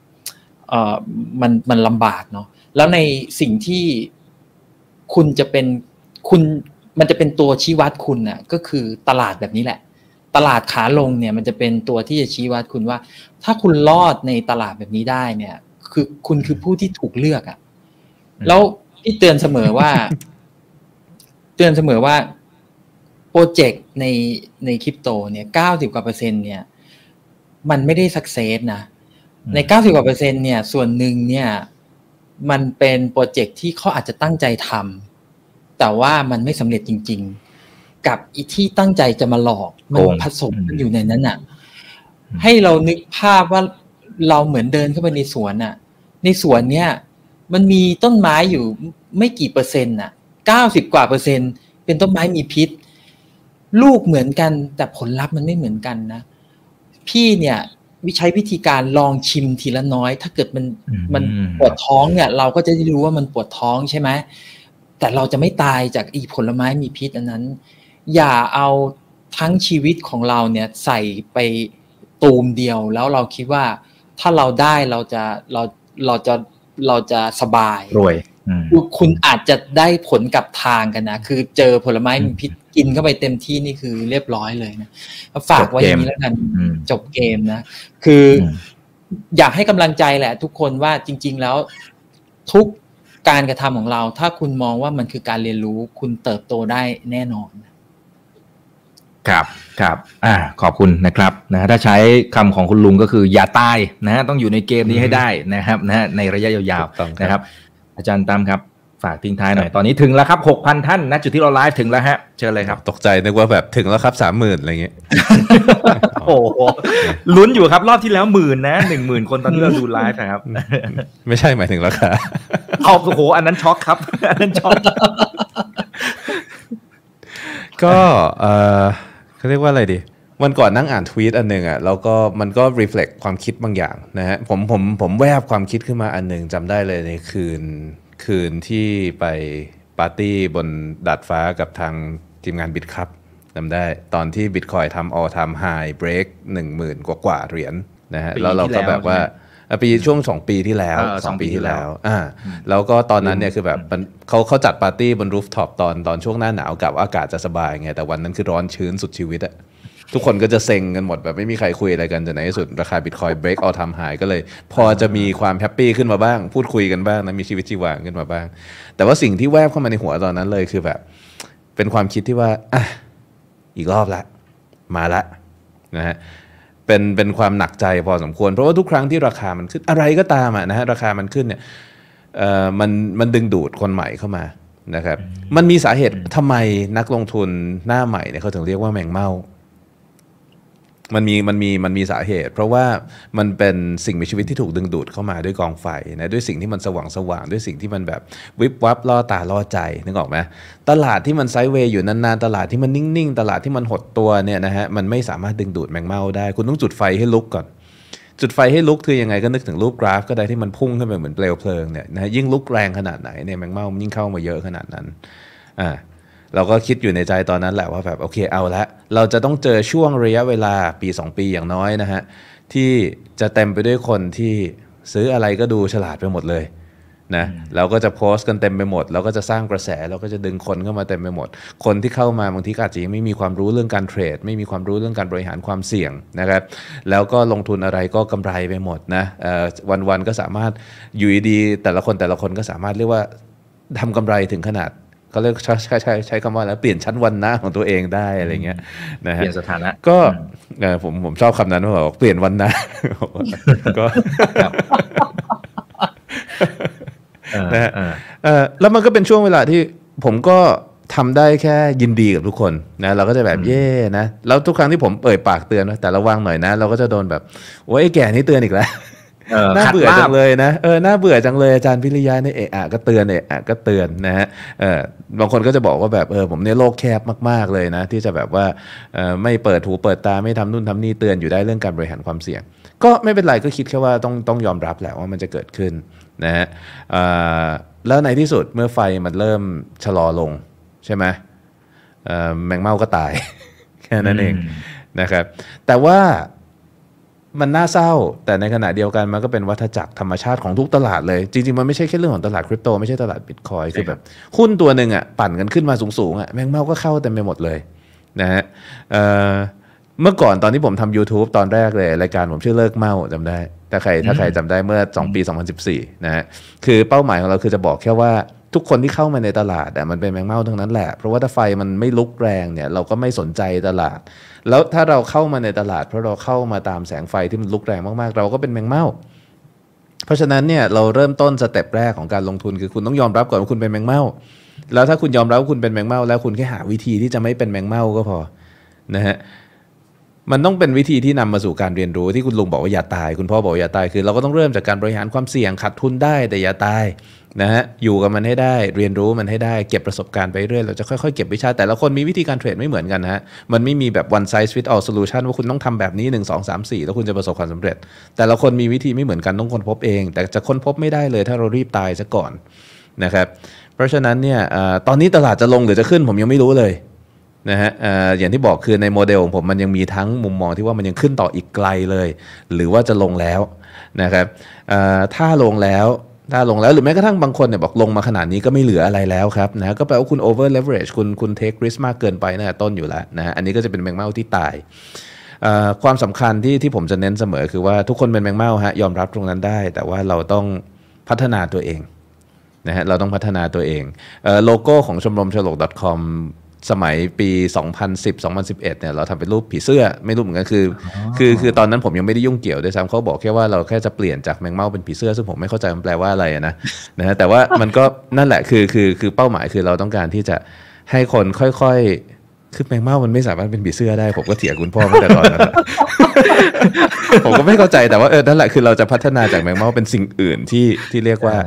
เอ่อมันมันลำบากเนาะแล้วในสิ่งที่คุณจะเป็นคุณมันจะเป็นตัวชี้วัดคุณน่ะก็คือตลาดแบบนี้แหละ ตลาดขาลงเนี่ยมันจะเป็นตัวที่จะชี้วัดคุณว่า ถ้าคุณรอดในตลาดแบบนี้ได้เนี่ย คือคุณคือผู้ที่ถูกเลือกอะ่ะ แล้วพี่เตือนเสมอว่า เตือนเสมอว่าโปรเจกต์ในในคริปโตเนี่ยเก้าสิบกว่าเปอร์เซ็นต์เนี่ย มันไม่ได้สักเซสนะในเก้าสิบกว่าเปอร์เซ็นต์เนี่ย ส่วนหนึ่งเนี่ย มันเป็นโปรเจกต์ที่เขาอาจจะตั้งใจทำแต่ว่ามันไม่สำเร็จจริง ๆ กับอีที่ตั้งใจจะมาหลอกมันผสมกันอยู่ในนั้นอะ ให้เรานึกภาพว่าเราเหมือนเดินเข้าไปในสวนอะในสวนเนี้ย มันมีต้นไม้อยู่ไม่กี่เปอร์เซ็นต์อะเก้าสิบกว่าเปอร์เซ็นต์ เป็นต้นไม้มีพิษ ลูกเหมือนกันแต่ผลลัพธ์มันไม่เหมือนกันนะ พี่เนี่ยวิใช้วิธีการลองชิมทีละน้อย ถ้าเกิดมันมันปวดท้องเนี่ย เราก็จะได้รู้ว่ามันปวดท้องใช่ไหมแต่เราจะไม่ตายจากอีผลไม้มีพิษอันนั้น อย่าเอาทั้งชีวิตของเราเนี่ยใส่ไปตูมเดียวแล้วเราคิดว่าถ้าเราได้เราจะเราเราจะ เราจะสบายรวยคุณอาจจะได้ผลกับทางกันนะ คือเจอผลไม้มีพิษกินเข้าไปเต็มที่นี่คือเรียบร้อยเลยนะฝากไว้อย่างนี้แล้วกันจบเกมนะ คืออยากให้กำลังใจแหละ ทุกคนว่าจริง ๆแล้ว ทุกการกระทำของเรา ถ้าคุณมองว่ามันคือการเรียนรู้คุณเติบโตได้แน่นอน ครับครับอ่าขอบคุณนะครับนะถ้าใช้คำของคุณลุงก็คืออย่าตายนะต้องอยู่ในเกมนี้ให้ได้นะครับนะในระยะยาวๆนะครับ อาจารย์ตามครับฝากทิ้งท้ายหน่อย ตอนนี้ถึงแล้วครับหกพันท่านนะจุดที่เราไลฟ์ถึงแล้วฮะ เชิญเลยครับ ตกใจนึกว่าแบบถึงแล้วครับสามหมื่นอะไรเงี้ย โอ้โห ลุ้นอยู่ครับ รอบที่แล้วหมื่นนะหนึ่งหมื่นคนตอนที่เราดูไลฟ์นะครับ ไม่ใช่หมายถึงราคาเอาโอ้โห อันนั้นช็อกครับ อันนั้นช็อก ก็เออ เขาเรียกว่าอะไรดีวันก่อนนั่งอ่านทวีตอันหนึ่งอะแล้วก็มันก็ reflect ความคิดบางอย่างนะฮะผมผมผมแวบความคิดขึ้นมาอันหนึ่งจำได้เลยในคืนคืนที่ไปปาร์ตี้บนดาดฟ้ากับทางทีมงาน Bitkub จำได้ตอนที่บิตคอยน์ทำ all time high break หนึ่งหมื่นกว่ากว่าเหรียญนะฮะแล้วเราก็แบบว่า ปีช่วงสองปีที่แล้วสองปีที่แล้วอ่าแล้วก็ตอนนั้นเนี่ยคือแบบเขาเขาจัดปาร์ตี้บน rooftop ตอนตอนช่วงหน้าหนาวกับอากาศจะสบายไงแต่วันนั้นคือร้อนชื้นสุดชีวิตอะทุกคนก็จะเซ็งกันหมดแบบไม่มีใครคุยอะไรกันจนในที่สุดราคาบิตคอยน์ break all time high ก็เลย พอจะมีความแฮปปี้ขึ้นมาบ้าง พูดคุยกันบ้างนะมีชีวิตชีวาขึ้นมาบ้าง แต่ว่าสิ่งที่แวบเข้ามาในหัวตอนนั้นเลยคือแบบ เป็นความคิดที่ว่าอะอีกรอบละ มาละนะฮะ เป็นเป็นความหนักใจพอสมควร เพราะว่าทุกครั้งที่ราคามันขึ้นอะไรก็ตามอะนะฮะราคามันขึ้นเนี่ยเอ่อมันมันดึงดูดคนใหม่เข้ามานะครับ มันมีสาเหตุทำไมนักลงทุนหน้าใหม่เนี่ยเขาถึงเรียกว่าแมงเม่า มันมีมันมีมันมีสาเหตุ เพราะว่ามันเป็นสิ่งมีชีวิตที่ถูกดึงดูดเข้ามาด้วยกองไฟนะด้วยสิ่งที่มันสว่างสว่างด้วยสิ่งที่มันแบบวิบวับล่อตาล่อใจนึกออกไหมตลาดที่มันไซด์เวย์อยู่นานๆตลาดที่มันนิ่งๆ ตลาดที่มันหดตัวเนี่ยนะฮะมันไม่สามารถดึงดูดแมงเม่าได้ คุณต้องจุดไฟให้ลุกก่อน จุดไฟให้ลุกคือยังไงก็นึกถึงรูปกราฟ ก็ได้ที่มันพุ่งขึ้นไปเหมือนเปลวเพลิงเนี่ยนะยิ่งลุกแรงขนาดไหนเนี่ยแมงเม่ามันยิ่งเข้ามาเยอะขนาดนั้นอ่า เราก็คิดอยู่ในใจตอนนั้นแหละว่าแบบโอเคเอาละเราจะต้องเจอช่วงระยะเวลาปี 2 ปีอย่างน้อยนะฮะที่จะเต็มไปด้วยคนที่ซื้ออะไรก็ดูฉลาดไปหมดเลยนะเราก็จะโพสต์กันเต็มไปหมดเราก็จะสร้างกระแสเราก็จะดึงคนเข้ามาเต็มไปหมด คนที่เข้ามาบางทีอาจจะยังไม่มีความรู้เรื่องการเทรด ไม่มีความรู้เรื่องการบริหารความเสี่ยงนะครับแล้วก็ลงทุนอะไรก็กำไรไปหมดนะวันๆก็สามารถอยู่ดีแต่ละคนแต่ละคนก็สามารถเรียกว่าทำกำไรถึงขนาด เขาเรียกใช้ใช้ใช้ใช้คำว่าแล้วเปลี่ยนชั้นวันนะของตัวเองได้อะไรเงี้ยนะฮะเปลี่ยนสถานะก็ผมผมชอบคำนั้นว่าบอกเปลี่ยนวันนะก็นะฮะแล้วมันก็เป็นช่วงเวลาที่ผมก็ทำได้แค่ยินดีกับทุกคนนะเราก็จะแบบเย่นะแล้วทุกครั้งที่ผมเอ่ยปากเตือนนะแต่ระวังหน่อยนะ เราก็จะโดนแบบโอ้ยแก่นี่เตือนอีกแล้ว น่าเบื่อจังเลยนะเออน่าเบื่อจังเลยอาจารย์พิริยาเนี่ยเอะอะก็เตือนเอะอะก็เตือนนะฮะเออบางคนก็จะบอกว่าแบบเออผมเนี่ยโลกแคบมาก ๆเลยนะ ที่จะแบบว่าเออไม่เปิดหูเปิดตาไม่ทำนู่นทำนี่เตือนอยู่ได้เรื่องการบริหารความเสี่ยง ก็ไม่เป็นไรก็คิดแค่ว่าต้องต้องยอมรับแหละว่ามันจะเกิดขึ้นนะฮะแล้วในที่สุดเมื่อไฟมันเริ่มชะลอลงใช่ไหมแมงเม่าก็ตาย แค่นั้นเองนะครับ แต่ว่า มันน่าเศร้า แต่ในขณะเดียวกันมันก็เป็นวัฏจักรธรรมชาติของทุกตลาดเลย จริง ๆ มันไม่ใช่แค่เรื่องของตลาดคริปโตไม่ใช่ตลาดบิตคอยคือแบบหุ้นตัวหนึ่งอะปั่นกันขึ้นมาสูงๆอะแมงเม่าก็เข้าเต็มไปหมดเลยนะฮะเมื่อก่อนตอนที่ผมทำ YouTube ตอนแรกเลย รายการผมชื่อเลิกเมาจำได้ ถ้าใครถ้าใครจำได้เมื่อ 2 ปี 2014 นะฮะคือเป้าหมายของเราคือจะบอกแค่ว่า ทุกคนที่เข้ามาในตลาดอะมันเป็นแมงเม่าทั้งนั้นแหละ เพราะว่าถ้าไฟมันไม่ลุกแรงเนี่ยเราก็ไม่สนใจตลาด แล้วถ้าเราเข้ามาในตลาด เพราะเราเข้ามาตามแสงไฟที่มันลุกแรงมากๆ เราก็เป็นแมงเม่าเพราะฉะนั้นเนี่ยเราเริ่มต้นสเต็ปแรกของการลงทุนคือคุณต้องยอมรับก่อนว่าคุณเป็นแมงเม่าแล้วถ้าคุณยอมรับว่าคุณเป็นแมงเม่าแล้วคุณแค่หาวิธีที่จะไม่เป็นแมงเม่าก็พอนะฮะ มันต้องเป็นวิธีที่นำมาสู่การเรียนรู้ที่คุณลุงบอกว่าอย่าตาย คุณพ่อบอกอย่าตายคือเราก็ต้องเริ่มจากการบริหารความเสี่ยงขาดทุนได้แต่อย่าตายนะฮะอยู่กับมันให้ได้เรียนรู้มันให้ได้เก็บประสบการณ์ไปเรื่อยเราจะค่อยๆเก็บวิชาแต่ละคนมีวิธีการเทรดไม่เหมือนกันนะฮะมันไม่มีแบบ one size fit all solution ว่าคุณต้องทำแบบนี้ 1 2 3 4 แล้วคุณจะประสบความสำเร็จ แต่ละคนมีวิธีไม่เหมือนกันต้องค้นพบเอง แต่จะค้นพบไม่ได้เลยถ้าเรารีบตายซะก่อนนะครับเพราะฉะนั้นเนี่ยตอนนี้ตลาดจะลงหรือจะขึ้นผมยังไม่รู้เลย นะฮะอย่างที่บอกคือในโมเดลของผมมันยังมีทั้งมุมมองที่ว่ามันยังขึ้นต่ออีกไกลเลย หรือว่าจะลงแล้วนะครับถ้าลงแล้วถ้าลงแล้วหรือแม้กระทั่งบางคนเนี่ยบอกลงมาขนาดนี้ก็ไม่เหลืออะไรแล้วครับนะก็แปลว่าคุณ over leverage คุณคุณ take risk มากเกินไปนะต้นอยู่แล้วนะฮะอันนี้ก็จะเป็นแมงเม่าที่ตายความสำคัญที่ที่ผมจะเน้นเสมอคือว่าทุกคนเป็นแมงเม่าฮะยอมรับตรงนั้นได้ แต่ว่าเราต้องพัฒนาตัวเองนะฮะเราต้องพัฒนาตัวเองโลโก้ของชมรมฉลก .com สมัยปี 2010 2011เนี่ยเราทำเป็นรูปผีเสื้อไม่รู้เหมือนกันคือคือคือตอนนั้นผมยังไม่ได้ยุ่งเกี่ยวด้วยซ้ำเขาบอกแค่ว่าเราแค่จะเปลี่ยนจากแมงเม่าเป็นผีเสื้อซึ่งผมไม่เข้าใจมันแปลว่าอะไรนะนะฮะแต่ว่ามันก็นั่นแหละคือคือคือเป้าหมายคือเราต้องการที่จะให้คนค่อยๆ คือแมงเม่ามันไม่สามารถเป็นผีเสื้อได้ ผมก็เถียงคุณพ่อมาแต่ตอนนั้นผมก็ไม่เข้าใจแต่ว่าเออนั่นแหละคือเราจะพัฒนาจากแมงเม่าเป็นสิ่งอื่นที่ที่เรียกว่า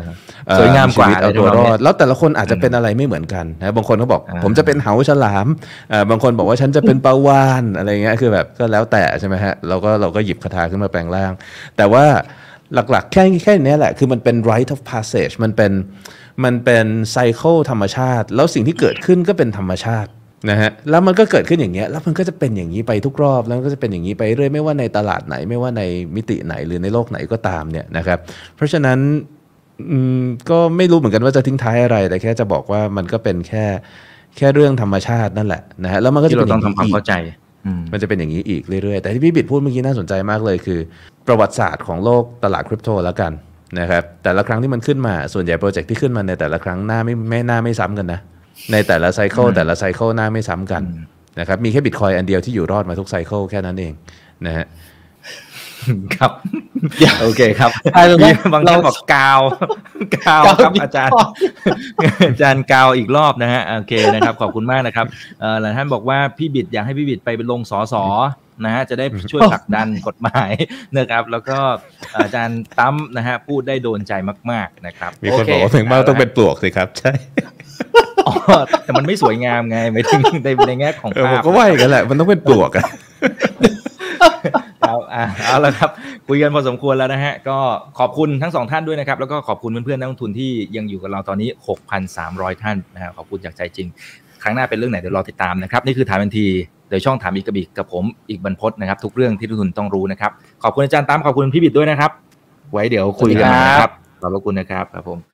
สวยงามกว่าเอาตัวรอดแล้วแต่ละคนอาจจะเป็นอะไรไม่เหมือนกันนะบางคนเขาบอก ผมจะเป็นเหาฉลามบางคนบอกว่าฉันจะเป็นปลาวานอะไรเงี้ยคือแบบก็แล้วแต่ใช่ไหมฮะเราก็เราก็หยิบคาถาขึ้นมาแปลงร่าง แต่ว่าหลักๆ แค่แค่นี้แหละ คือมันเป็น right of passage มันเป็นมันเป็นไซเคิลธรรมชาติ แล้วสิ่งที่เกิดขึ้นก็เป็นธรรมชาติ นะฮะแล้วมันก็เกิดขึ้นอย่างเงี้ยแล้วมันก็จะเป็นอย่างนี้ไปทุกรอบแล้วก็จะเป็นอย่างนี้ไปเรื่อยไม่ว่าในตลาดไหน ไม่ว่าในมิติไหนหรือในโลกไหนก็ตามเนี่ยนะครับ เพราะฉะนั้นอืมก็ไม่รู้เหมือนกันว่าจะทิ้งท้ายอะไรแต่แค่จะบอกว่ามันก็เป็นแค่แค่เรื่องธรรมชาตินั่นแหละนะฮะแล้วมันก็จะเป็นต้องทำความเข้าใจมันจะเป็นอย่างนี้อีกเรื่อยๆ แต่ที่พี่บิดพูดเมื่อกี้น่าสนใจมากเลยคือ ประวัติศาสตร์ของโลกตลาดคริปโตแล้วกันนะครับแต่ละครั้งที่มันขึ้นมาส่วนใหญ่โปรเจกต์ที่ขึ้นมาในแต่ละครั้งหน้าไม่ไม่หน้าไม่ซ้ำกันนะ ในแต่ละ cycle แต่ละ cycle หน้าไม่ซ้ำกันนะครับมีแค่บิตคอยน์อันเดียวที่อยู่รอดมาทุก cycle แค่นั้นเองนะฮะครับโอเคครับบางท่านบอกกาวกาวครับอาจารย์ อาจารย์กาวอีกรอบนะฮะโอเคนะครับขอบคุณมากนะครับหลายท่านบอกว่าพี่บิดอยากให้พี่บิดไปเป็นลงสอสอนะฮะจะได้ช่วยผลักดันกฎหมายนะครับ แล้วก็อาจารย์ตั้มนะฮะพูดได้โดนใจมาก ๆนะครับ มีคนบอกว่าเพลงมาต้องเป็นปลวกสิครับ ใช่ แต่มันไม่สวยงามไงไม่ถึงในในแง่ของภาพก็ว่าอย่างนั้นแหละมันต้องเป็นปลวกอะเอาเอาละครับ คุยกันพอสมควรแล้วนะฮะ ก็ขอบคุณทั้งสองท่านด้วยนะครับ แล้วก็ขอบคุณเพื่อนๆนักลงทุนที่ยังอยู่กับเราตอนนี้ 6,300 ท่านนะฮะขอบคุณจากใจจริง ครั้งหน้าเป็นเรื่องไหนเดี๋ยวรอติดตามนะครับ นี่คือถามทันทีโดยช่องถามอีกกระบิกกับผมอีกบรรพศนะครับ ทุกเรื่องที่นักทุนต้องรู้นะครับ ขอบคุณอาจารย์ตามขอบคุณพี่บิดด้วยนะครับ ไว้เดี๋ยวคุยกันนะครับขอบคุณนะครับครับผม